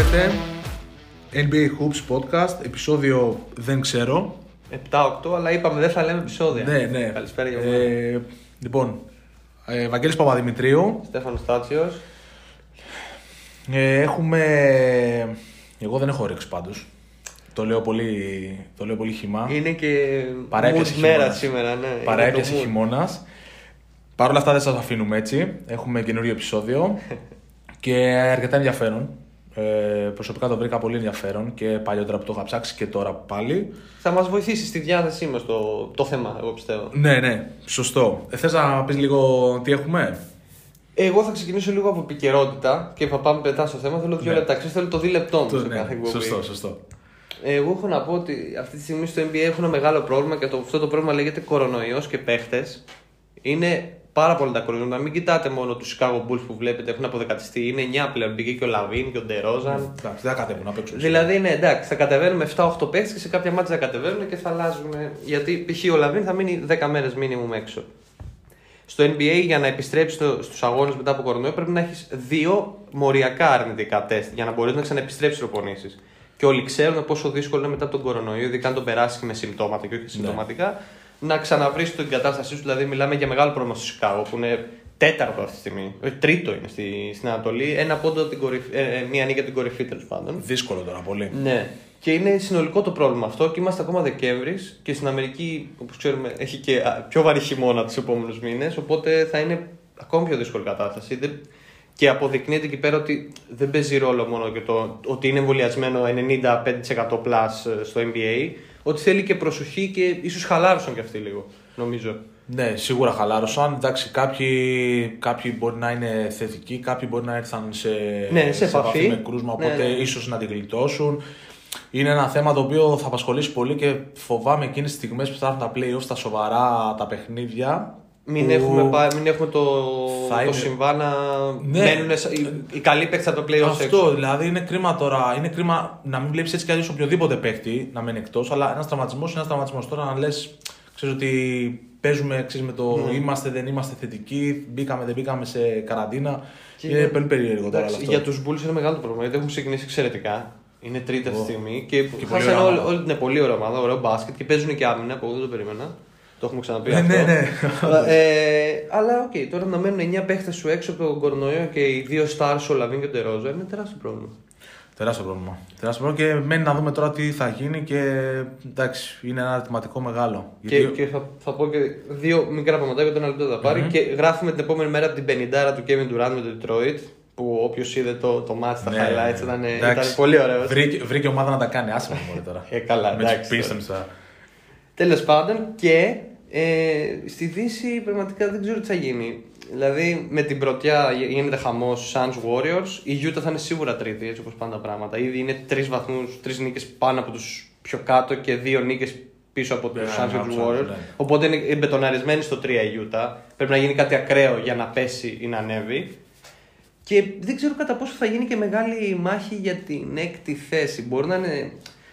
Χαίρετε. NBA Hoops Podcast, επεισόδιο δεν ξέρω. 7-8, αλλά είπαμε δεν θα λέμε επεισόδια. Ναι, ναι. Καλησπέρα για μένα. ε, Λοιπόν, ε, Βαγγέλης Παπαδημητρίου. Στέφανος Στάτσιος. Ε, έχουμε... Εγώ δεν έχω όρεξη πάντως. Το λέω πολύ, το λέω πολύ χυμά. Είναι και Παρέπιασε mood μέρα χειμώνας. σήμερα, ναι. Είναι Παραέπιασε το mood. χειμώνας. Παρ' όλα αυτά δεν σας αφήνουμε έτσι. Έχουμε καινούριο επεισόδιο και αρκετά ενδιαφέρον. Ε, προσωπικά το βρήκα πολύ ενδιαφέρον και παλιότερα που το είχα ψάξει και τώρα πάλι. Θα μας βοηθήσεις στη διάθεσή μας το, το θέμα, εγώ πιστεύω. Ναι, ναι, σωστό. Ε, θες να πεις λίγο τι έχουμε; Εγώ θα ξεκινήσω λίγο από επικαιρότητα και θα πάμε μετά στο θέμα. Θέλω δύο Ναι. λεπτά. Ξέρεις, θέλω το δίλεπτό μου Το- σε ναι, κάθε εκπομπή. σωστό, σωστό. Εγώ έχω να πω ότι αυτή τη στιγμή στο NBA έχουν ένα μεγάλο πρόβλημα και το, αυτό το πρόβλημα λέγεται κορονοϊός και παίχτες. Είναι πάρα πολύ τα κορονοϊό. Μην κοιτάτε μόνο τους Chicago Bulls που βλέπετε έχουν αποδεκατιστεί. Είναι 9 πλέον. Μπήκε και ο Λαβίν και ο Ντερόζαν. Εντάξει, δεν θα κατέβουν να παίξουν. Δηλαδή, ναι, εντάξει, θα κατεβαίνουμε 7-8 παίχτες και σε κάποια ματς θα κατεβαίνουν και θα αλλάζουν. Γιατί π.χ. ο Λαβίν θα μείνει 10 μέρες minimum έξω. Στο NBA για να επιστρέψει στους αγώνες μετά από κορονοϊό πρέπει να έχεις δύο μοριακά αρνητικά τεστ για να μπορείς να ξαναεπιστρέψεις προπονήσεις. Και όλοι ξέρουν πόσο δύσκολο είναι μετά από τον κορονοϊό, ειδικά αν τον περάσεις με συμπτώματα και όχι ασυμπτωματικά, να ξαναβρεις την κατάστασή σου. Δηλαδή, μιλάμε για μεγάλο πρόβλημα στο Σικάγο που είναι τέταρτο αυτή τη στιγμή. Όχι, τρίτο είναι στη, στην Ανατολή. Ένα πόντο την κορυφή, ε, ε, μία νίκη από την κορυφή τέλος πάντων. Δύσκολο τώρα πολύ. Ναι. Και είναι συνολικό το πρόβλημα αυτό και είμαστε ακόμα Δεκέμβρης και στην Αμερική, όπως ξέρουμε, έχει και α, πιο βαρύ χειμώνα τους επόμενους μήνες. Οπότε θα είναι ακόμη πιο δύσκολη κατάσταση. Δεν- Και αποδεικνύεται εκεί πέρα ότι δεν παίζει ρόλο μόνο και το ότι είναι εμβολιασμένο 95% plus στο NBA, ότι θέλει και προσοχή και ίσως χαλάρωσαν και αυτοί λίγο, νομίζω. Ναι, σίγουρα χαλάρωσαν. Εντάξει, κάποιοι, κάποιοι μπορεί να είναι θετικοί, κάποιοι μπορεί να έρθαν σε, Ναι, σε επαφή. με κρούσμα, Ναι, οπότε ναι. ίσως να την γλιτώσουν. Είναι ένα θέμα το οποίο θα απασχολήσει πολύ και φοβάμαι εκείνες τις στιγμές που θα έρθουν τα play-offs, τα σοβαρά, τα παιχνίδια. Μην, που έχουμε, πάει- μην έχουμε το, Θα το είναι- συμβάν να Ναι. μένουν σα- οι, οι καλοί παίκτες από το play Αυτό, έξω. δηλαδή είναι κρίμα τώρα. Είναι κρίμα να μην βλέπεις έτσι κι αλλιώς οποιοδήποτε παίχτη να μένει εκτός. Αλλά ένας τραυματισμός είναι ένας τραυματισμός. Τώρα να λες, ξέρεις ότι παίζουμε ξέρεις, με το Ναι. είμαστε, δεν είμαστε θετικοί, μπήκαμε, δεν μπήκαμε σε καραντίνα. Και είναι για- πολύ περίεργο τώρα όλο Εντάξει, αυτό. για τους Bulls είναι μεγάλο το πρόβλημα γιατί έχουν ξεκινήσει εξαιρετικά. Είναι τρίτη αυτή τη Ω. στιγμή και, πολύ χάσανε ωραία όλη, ομάδα. όλη την πολύ ωραία ομάδα, ωραίο μπάσκετ και παίζουν και άμυνα που εγώ δεν το περίμενα. Το έχουμε ξαναπεί Ε, αυτό. ναι, ναι. Αλλά, ε, αλλά οκ, τώρα να μένουν 9 παίχτες σου έξω από τον κορονοϊό και οι δύο stars, ο Λαβίν και ο Ντερόζαν, είναι τεράστιο πρόβλημα. Τεράστιο πρόβλημα. Τεράστιο πρόβλημα και μένει να δούμε τώρα τι θα γίνει και εντάξει, είναι ένα ερωτηματικό μεγάλο. Και, και θα, θα πω και δύο μικρά πραγματάκια γιατί ένα λεπτό θα παρει Και γράφουμε την επόμενη μέρα από την 50 του Kevin Durant με το Detroit. Που όποιος είδε το, το match στα Ναι, highlights ήταν, εντάξει. ήταν πολύ ωραίος. Βρήκε, βρήκε ομάδα να τα κάνει, άσε με μωρέ τώρα. Ε, καλά, με εντάξει, τους τώρα. Pistons τώρα. Τέλος πάντων και ε, στη Δύση πραγματικά δεν ξέρω τι θα γίνει. Δηλαδή με την πρωτιά γι- γίνεται χαμός Suns Warriors. Η Utah θα είναι σίγουρα τρίτη έτσι όπως πάνε τα πράγματα. Ήδη είναι τρεις βαθμούς, τρεις νίκες πάνω από τους πιο κάτω και δύο νίκες πίσω από τους Ναι, Suns και ναι, του ναι, Warriors. ναι. Οπότε είναι εμπετοναρισμένη στο 3 η Utah. Πρέπει να γίνει κάτι ακραίο για να πέσει ή να ανέβει. Και δεν ξέρω κατά πόσο θα γίνει και μεγάλη μάχη για την έκτη θέση. Μπορεί να είναι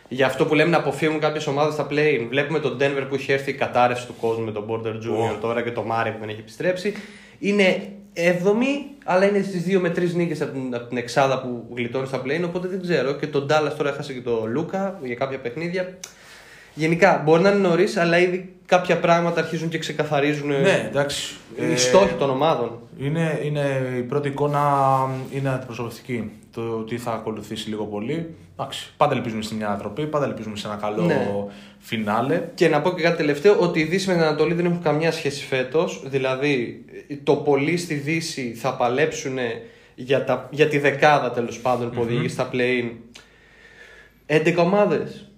για αυτό που λέμε να αποφύγουν κάποιες ομάδες στα play. Βλέπουμε τον Denver που έχει έρθει η κατάρρευση του κόσμου με τον Border Junior Ω. τώρα και τον Μάρι που δεν έχει επιστρέψει. Είναι 7η, αλλά είναι στις 2 με 3 νίκες από, την- από την εξάδα που γλιτώνει στα play. Οπότε δεν ξέρω. Και τον Dallas τώρα έχασε και τον Λούκα για κάποια παιχνίδια. Γενικά μπορεί να είναι νωρίς, αλλά ήδη κάποια πράγματα αρχίζουν και ξεκαθαρίζουν Ναι, εντάξει. οι Ε, στόχοι των ομάδων. Είναι, είναι, η πρώτη εικόνα είναι αντιπροσωπευτική. Το τι θα ακολουθήσει λίγο πολύ. Εντάξει, πάντα ελπίζουμε σε μια ανατροπή, πάντα ελπίζουμε σε ένα καλό Ναι. φινάλε. Και να πω και κάτι τελευταίο, ότι η Δύση με την Ανατολή δεν έχουν καμιά σχέση φέτος. Δηλαδή, το πολύ στη Δύση θα παλέψουν για, τα, για τη δεκάδα τέλος πάντων που οδηγεί στα play 11 ομάδες.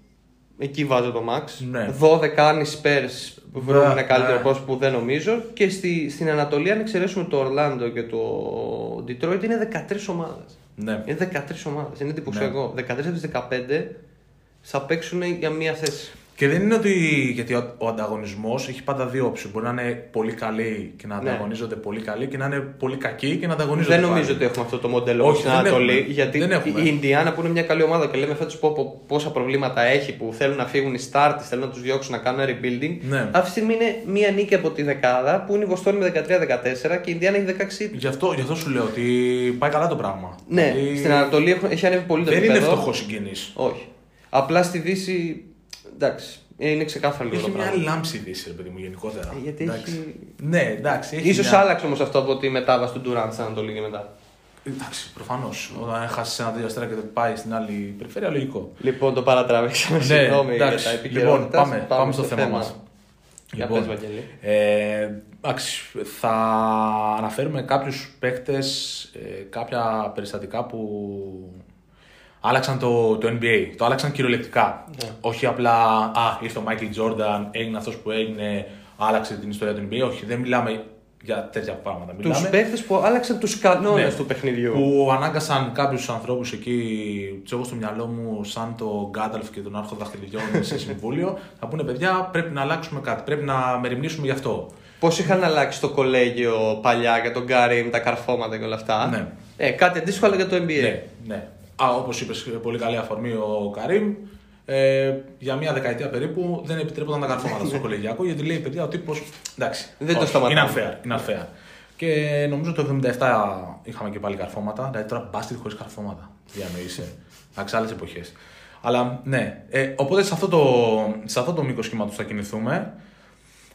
Εκεί βάζω το max. Ναι. 12 αν οι Spurs που βρουν Ναι, ένα καλύτερο ναι. πρόσωπο που δεν νομίζω. Και στη, στην Ανατολή, αν εξαιρέσουμε το Ορλάντο και το Detroit, είναι 13 ομάδες. Ναι. Είναι 13 ομάδες. Είναι εντυπωσιακό. 13 από τις 15 θα παίξουν για μία θέση. Και δεν είναι ότι. Γιατί ο, ο ανταγωνισμός έχει πάντα δύο όψεις. Μπορεί να είναι πολύ καλοί και να Ναι. ανταγωνίζονται πολύ καλοί και να είναι πολύ κακοί και να ανταγωνίζονται. Δεν νομίζω πάλι. ότι έχουμε αυτό το μοντέλο Όχι, στην δεν Ανατολή. έχουμε. Γιατί Δεν έχουμε. η Ινδιάνα που είναι μια καλή ομάδα και λέμε φέτος πόσα προβλήματα έχει που θέλουν να φύγουν οι stars, θέλουν να τους διώξουν να κάνουν rebuilding. Ναι. Αυτή τη στιγμή είναι μία νίκη από τη δεκάδα που είναι η Βοστόνη με 13-14 και η Ινδιάνα έχει 16. Γι' αυτό, γι' αυτό σου λέω ότι πάει καλά το πράγμα. Ναι, Δηλαδή, στην Ανατολή έχουν- έχει ανέβει πολύ το Δεν είναι επίπεδο. φτωχός συγγενή. Όχι. Απλά στη Δύση. Εντάξει, είναι ξεκάθαρο λίγο Έχει το μια πράγμα. λάμψη η Δύση, ρε παιδί μου, γενικότερα. Ε, γιατί Εντάξει. έχει- Ναι, εντάξει. Έχει Ίσως μια... άλλαξε όμως αυτό από τη μετάβαση του Durant στην Ανατολή και μετά. Εντάξει, προφανώς. Όταν χάσει ένα δύο αστέρα και δεν πάει στην άλλη περιφέρεια, λογικό. Λοιπόν, το παρατραβήξαμε. Ναι, Συγγνώμη για εντάξει. τα Λοιπόν, επικαιρότητα. πάμε, πάμε στο θέμα μας. Για πες, Βαγγέλη. ε, εντάξει, θα αναφέρουμε κάποιους παίκτες, ε, κάποια περιστατικά που άλλαξαν το, το NBA. Το άλλαξαν κυριολεκτικά. Ναι. Όχι απλά, α, ήρθε ο Μάικλ Τζόρνταν, έγινε αυτός που έγινε, άλλαξε την ιστορία του NBA. Όχι, δεν μιλάμε για τέτοια πράγματα. Τους Μιλάμε παίχτε που άλλαξαν τους κανόνες Ναι. του παιχνιδιού. που ανάγκασαν κάποιους ανθρώπους εκεί, τους έχω στο μυαλό μου, σαν τον Γκάνταλφ και τον Άρχο Δαχτυλιδιών σε συμβούλιο, θα πούνε παιδιά, πρέπει να αλλάξουμε κάτι, πρέπει να μεριμνήσουμε γι' αυτό. Πώς είχαν αλλάξει το κολέγιο παλιά για τον Γκάρι, τα καρφώματα και όλα αυτά; Ναι. Ε, κάτι αντίστοιχο αλλά για το NBA. Ναι, ναι. Α, όπως είπες, πολύ καλή αφορμή ο Καρύμ. Ε, για μία δεκαετία περίπου δεν επιτρέπονταν τα καρφώματα στο κολεγιακό γιατί λέει παιδιά ο τύπος. Εντάξει. Δεν το όχι, σταματάμε. Είναι unfair. Είναι unfair. Και νομίζω το 77 είχαμε και πάλι καρφώματα. Δηλαδή τώρα μπάσκετ χωρίς καρφώματα. Διανοείσαι. Εντάξει, άλλε εποχές. Αλλά ναι. Ε, οπότε σε αυτό το, σε αυτό το μήκος κύματο θα κινηθούμε.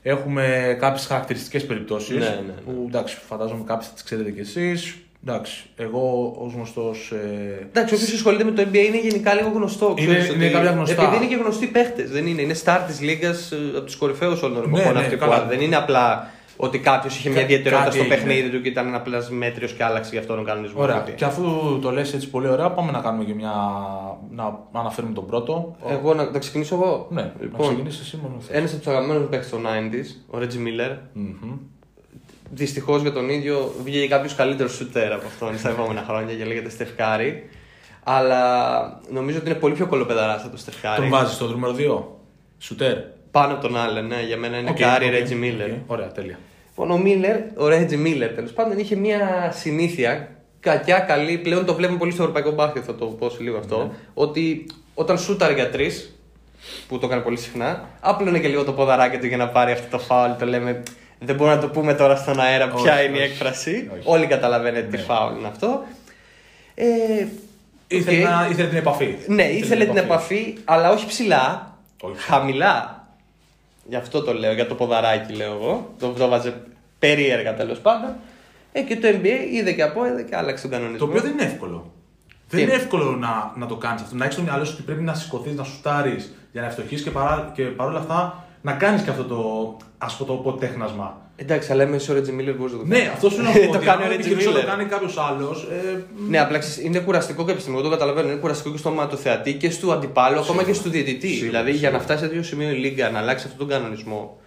Έχουμε κάποιες χαρακτηριστικές περιπτώσεις. Ναι, ναι, ναι. Που εντάξει, φαντάζομαι κάποιες τις ξέρετε κι εσείς. Εντάξει, εγώ ως γνωστός. Ε, Εντάξει, όποιο ασχολείται με το NBA είναι γενικά λίγο γνωστό. Είναι- ξέρεις είναι κάποια γνωστά. Επειδή είναι και γνωστοί παίχτες. Δεν είναι. Είναι star της λίγας από τους κορυφαίους όλων των Ναι, εποχών ναι, αυτή που καλά. άλλα. Δεν είναι απλά ότι κάποιος είχε μια Κα- ιδιαιτερότητα κάτι στο έγινε. παιχνίδι του και ήταν απλά μέτριος και άλλαξε γι' αυτό τον κανονισμό. Ωραία. Γιατί. Και αφού το λες έτσι πολύ ωραία, πάμε να κάνουμε και μια. να αναφέρουμε τον πρώτο. Εγώ να, να ξεκινήσω εγώ; Ναι, να λοιπόν, ξεκινήσεις εσύ μόνος. θες. ένας από τους αγαπημένους παίχτες των 90s, ο Reggie Miller, Μμμ. Δυστυχώς για τον ίδιο βγήκε κάποιος καλύτερος σουτέρ από αυτόν στα επόμενα χρόνια και λέγεται Στεφκάρη. Αλλά νομίζω ότι είναι πολύ πιο κωλοπαιδαράς από τον Στεφ Κάρι. Τον βάζεις στο νούμερο 2. Σουτέρ. Πάνω από τον Άλλεν, ναι, για μένα είναι Οκ, Κάρι οκ, Ρέτζι Μίλλερ. οκ. Ωραία, τέλεια. Λοιπόν, ο Μίλλερ, ο Ρέτζι Μίλλερ τέλος πάντων, είχε μια συνήθεια, κακιά, καλή, πλέον το βλέπουμε πολύ στο ευρωπαϊκό μπάσκετ, θα το πω σε λίγο αυτό, Ναι. ότι όταν σούταρε για τρεις, που το έκανε πολύ συχνά, άπλωνε και λίγο το ποδαράκι του για να πάρει αυτό το φάουλ. Το λέμε, δεν μπορούμε να το πούμε τώρα στον αέρα ποια Όχι, είναι η όχι. έκφραση. Όχι. Όλοι καταλαβαίνετε τι Ναι. φάουλ είναι αυτό. Ε, Ήθελε, οκ. να, ήθελε την επαφή. Ναι, ήθελε την επαφή, αλλά όχι ψηλά. Όχι. Χαμηλά. Γι' αυτό το λέω, για το ποδαράκι λέω εγώ. Το, το βάζε περίεργα τέλος πάντων. Ε, και το NBA είδε και από είδε και άλλαξε τον Το κανονισμό. οποίο δεν είναι εύκολο. Τι; Δεν είναι εύκολο να, να το κάνεις αυτό. Να έχεις στο μυαλό σου ότι πρέπει να σηκωθείς, να σουτάρεις για να ευστοχείς και, παρά, και παρόλα αυτά να κάνεις και αυτό το ας πω το αποτέχνασμα. Εντάξει, αλλά είσαι ο Ρέτζι Μίλλερ μπορείς να το Ναι, κάνεις. αυτό σου να πω. Το ότι κάνει αν ο Reggie επιχειρήσω να Miller. το κάνει κάποιος άλλος. Ε, Ναι, απλά ξέρεις, είναι κουραστικό κάποια στιγμή. Εγώ το καταλαβαίνω. Είναι κουραστικό και στο μάτι του θεατή και στο αντιπάλου, ακόμα και στο διαιτητή. Σίγουρα, δηλαδή, για σίγουρα. να φτάσει σε τέτοιο σημείο η Λίγκα να αλλάξει αυτόν τον κανονισμό,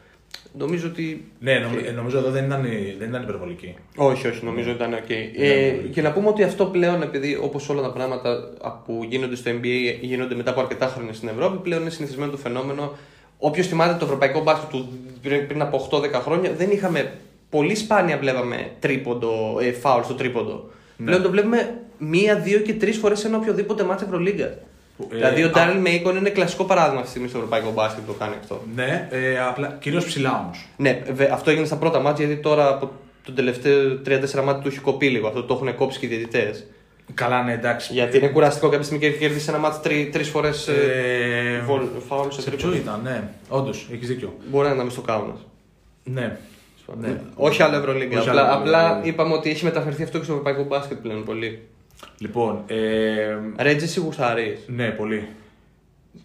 νομίζω ότι. ναι, νομ- ε, νομίζω εδώ δεν ήταν, δεν ήταν υπερβολική. Όχι, όχι, νομίζω ήταν οκ. Ναι, Ε, πολύ. και να πούμε ότι αυτό πλέον, επειδή όπως όλα τα πράγματα που γίνονται στο NBA γίνονται μετά από αρκετά χρόνια στην Ευρώπη, πλέον είναι συνηθισμένο το φαινόμενο. Όποιος θυμάται το ευρωπαϊκό μπάσκετ του πριν πριν από 8-10 χρόνια, δεν είχαμε. Πολύ σπάνια βλέπαμε τρίποντο, ε, φάουλ στο τρίποντο. Ναι. Πλέον το βλέπουμε μία, δύο και τρεις φορές σε ένα οποιοδήποτε μάτσα Ευρωλίγκα. Που, ε, δηλαδή ο α- Ντάριλ Μέικον είναι κλασικό παράδειγμα αυτή τη στιγμή στο ευρωπαϊκό μπάσκετ που το κάνει αυτό. Ναι, ε, απλά κυρίως ψηλά όμως. Ναι, βε- αυτό έγινε στα πρώτα μάτια γιατί τώρα από τον τελευταίο 3-4 μάτια του έχει κοπεί λίγο. Αυτό το έχουν κόψει και οι διαιτητές. Καλά, ναι, εντάξει. Γιατί είναι κουραστικό κάποια στιγμή και κέρδισε ένα μάτι τρει τρεις φορές Ε, φάουλ σε σε ποιο τρίποντο. ήταν, ναι. Όντως, έχεις δίκιο. Μπορεί να ήταν στο κάουνα. Ναι. ναι. Όχι άλλο Ευρωλίγκα. Όχι Απλά, άλλο απλά Ευρωλίγκα. είπαμε ότι έχει μεταφερθεί αυτό και στο ευρωπαϊκό μπάσκετ πλέον πολύ. Λοιπόν, ε, Ρέτζι σιγουσαρή. ναι, πολύ.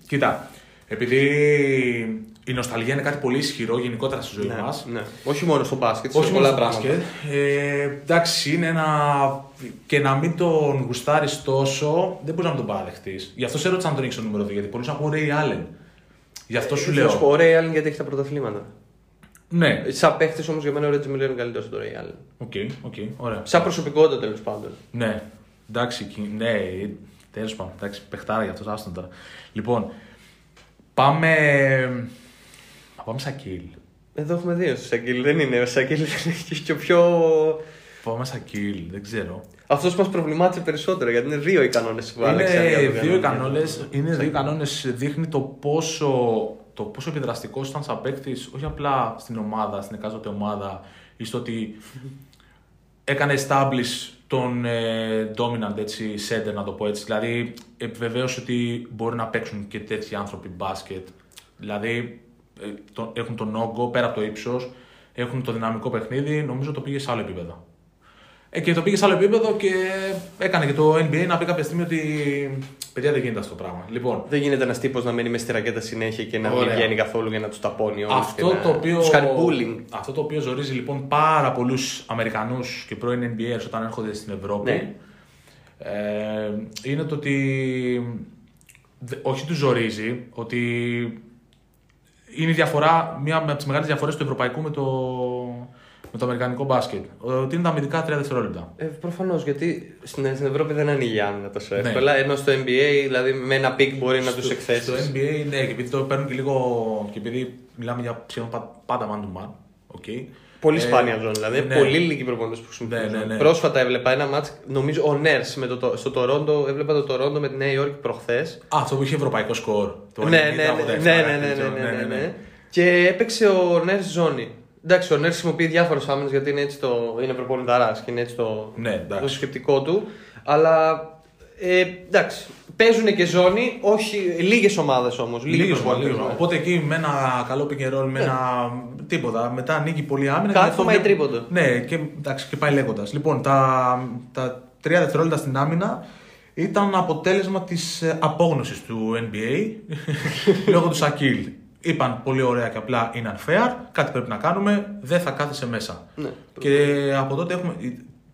Κοίτα, επειδή η νοσταλγία είναι κάτι πολύ ισχυρό γενικότερα στη ζωή Ναι, μας, ναι. Όχι μόνο στο μπάσκετ, Όχι σε μόνο πολλά στο πράγματα. μπάσκετ. Ε, εντάξει, είναι ένα. και να μην τον γουστάρεις τόσο, δεν μπορείς να τον παραδεχτείς. Γι' αυτό σε έρωτησα αν τον έχεις στο νούμερο 2, γιατί μπορεί να πω Ray Allen. Γι' αυτό σου Ε, λέω. θα πω, Ο Ray Allen γιατί έχει τα πρωταθλήματα. Ναι, Σαν παίχτης όμως για μένα ο Ρέτζι Μίλλερ είναι καλύτερος από τον Ray Allen. ok, ok, ωραία. Σαν προσωπικότητα τέλος πάντων. Ναι, εντάξει, κι- ναι, τέλος πάντων, εντάξει, παιχτάρα για αυτός, άστον τώρα. Λοιπόν, Πάμε. Να πάμε Σακίλ. Εδώ έχουμε δύο στο Σακίλ. Δεν είναι. Ο Σακίλ είναι και ο πιο. Πάμε Σακίλ, δεν ξέρω. Αυτός που μας προβλημάτισε περισσότερο γιατί είναι δύο οι κανόνες που άλλαξαν. για Είναι τον δύο κανονισμό. κανόνες, είναι δύο κανόνες, δείχνει το πόσο, το πόσο επιδραστικός ήταν σαν παίκτης, όχι απλά στην ομάδα, στην εκάστοτε ομάδα, ή στο ότι έκανε establish τον ε, dominant έτσι, center, να το πω έτσι. Δηλαδή, επιβεβαίωσε ότι μπορεί να παίξουν και τέτοιοι άνθρωποι μπάσκετ. Δηλαδή, ε, το- έχουν τον όγκο πέρα από το ύψος, έχουν το δυναμικό παιχνίδι, νομίζω το πήγε σε άλλο επίπεδο. Ε, και το πήγε σε άλλο επίπεδο και έκανε και το NBA να πει κάποια στιγμή ότι παιδιά δεν γίνεται αυτό το πράγμα. Λοιπόν, Δεν γίνεται ένας τύπος να μένει μες στη ρακέτα συνέχεια και να μην Ωραία. βγαίνει καθόλου για να τους ταπώνει όλους. αυτό το, οποίο, Τους κάνει bullying. αυτό το οποίο ζορίζει λοιπόν πάρα πολλούς Αμερικανούς και πρώην NBA όταν έρχονται στην Ευρώπη Ναι. ε, είναι το ότι δε- όχι τους ζορίζει, ότι είναι η διαφορά, μία από τις μεγάλες διαφορές του ευρωπαϊκού με το, με το αμερικανικό μπάσκετ. Ότι είναι τα αμυντικά 3 δευτερόλεπτα. Ε, Προφανώς γιατί στην, στην Ευρώπη δεν ανοίγει η άμυνα τόσο Ναι. εύκολα. Ενώ στο NBA, δηλαδή με ένα pick μπορεί να τους Στο εκθέσει. NBA, ναι, και επειδή το παίρνουν και λίγο. και επειδή μιλάμε για σχεδόν πα- πάντα man to man. Okay. Πολύ Ε, σπάνια ζώνη δηλαδή. ναι. Πολύ λίγοι προπονητές που χρησιμοποιούν. Ναι, ναι, ναι. Πρόσφατα έβλεπα ένα ματς, νομίζω ο Νέρς με το, το- στο Τορόντο, έβλεπα το Τορόντο με τη Νέα Υόρκη προχθές. Α, αυτό που είχε ευρωπαϊκό σκορ. Το Ναι, 90, ναι, ναι, 87, ναι, ναι, ναι, ξέρω, ναι, ναι, ναι, ναι. Και έπαιξε ο Νέρς ζώνη. Εντάξει, ο Νέρς χρησιμοποιεί διάφορους άμυνες γιατί είναι έτσι το. είναι προπονηταράς και είναι έτσι το, Ναι, εντάξει. το σκεπτικό του. Αλλά ε, εντάξει, παίζουν και ζώνη, όχι λίγες ομάδες όμως. Λίγος, λίγος. Οπότε εκεί με ένα καλό pick and roll, με ένα τίποτα. Μετά ανοίγει πολύ άμυνα. Κάθομα και αυτό ή βλέπ- τρίποντο. Ναι, και, εντάξει, και πάει λέγοντας. Λοιπόν, τα, τα τρία δευτερόλεπτα στην άμυνα ήταν αποτέλεσμα της απόγνωσης του NBA λόγω του Σακίλ. Είπαν πολύ ωραία και απλά είναι unfair, κάτι πρέπει να κάνουμε, δεν θα κάθεσαι μέσα. Ναι. Και από τότε έχουμε.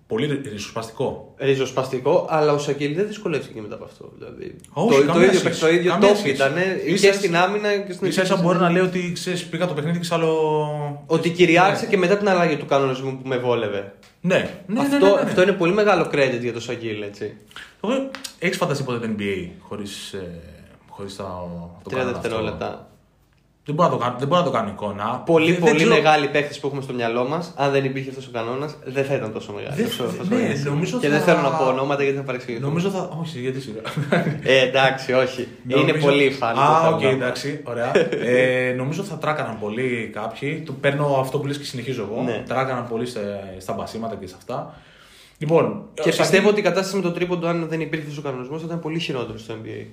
Πολύ ριζοσπαστικό. Ριζοσπαστικό, αλλά ο Σακίλ δεν δυσκολεύτηκε μετά από αυτό. Δηλαδή, Όχι, το, το καμία ίδιο, σχέση. το ίδιο Καμία top σχέση. ήταν και Ίσα- στην άμυνα και στην σα ίσα μπορεί να λέει ότι ξέρεις, πήγα το παιχνίδι και σε άλλο. Ότι κυριάρχησε και μετά την αλλαγή του κανονισμού που με βόλευε. Ναι, ναι, αυτό, ναι, ναι, ναι. αυτό είναι πολύ μεγάλο credit για το Σακίλ, έτσι. Έχεις φανταστεί ποτέ το NBA χωρίς χωρίς τα, το 30 κάνουν αυτό; δευτερόλεπτα. Δεν μπορώ να το κάνω, δεν μπορώ να το κάνω εικόνα. Πολύ, Δεν πολύ ξέρω- μεγάλοι παίχτες που έχουμε στο μυαλό μας, αν δεν υπήρχε αυτός ο κανόνας, δεν θα ήταν τόσο μεγάλοι. Δεν- όσο- όσο ναι, είναι σήμερα. νομίζω και θα- δεν θέλω να πω ονόματα γιατί θα παρεξηγηθώ. Νομίζω θα. Όχι, γιατί σίγουρα. Ε, εντάξει, όχι. είναι Νομίζω- πολύ φαν. Α, οκ, εντάξει, ωραία. ε, νομίζω θα τράκαναν πολύ κάποιοι. Το παίρνω αυτό που λες και συνεχίζω εγώ. Ναι. Τράκαναν πολύ σε- στα μπασίματα και σε αυτά. Λοιπόν, Και ο πιστεύω Σακίλ- ότι η κατάσταση με το τρίποντο, αν δεν υπήρχε αυτός ο κανονισμός, θα ήταν πολύ χειρότερο στο NBA.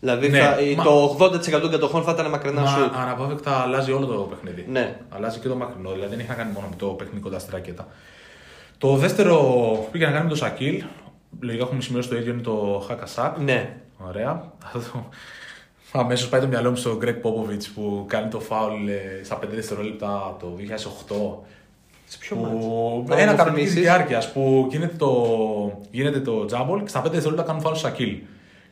Δηλαδή Ναι, θα, μα- το 80% των κατοχών θα ήταν μακρινά Μα σουτ. αναπόφευκτα αλλάζει όλο το παιχνίδι. Ναι. Αλλάζει και το μακρινό, δηλαδή δεν έχει να κάνει μόνο με το παιχνίδι κοντά στη ρακέτα. Το δεύτερο που πήγε να κάνει με το Σακίλ, λογικά έχουμε σημειώσει το ίδιο, είναι το Χακασάκ. Ναι. Ωραία. Αμέσως πάει το μυαλό μου στον Γκρέκ Πόποβιτ που κάνει το φάουλ ε, στα 5 δευτερόλεπτα το 2008. Σε ποιο που... μάτς; Να Ένα μου κανονική θυμίσεις. διάρκεια που γίνεται το, γίνεται το τζάμπολ και στα 5 δευτερόλεπτα κάνουν φάουλ στο Σακίλ.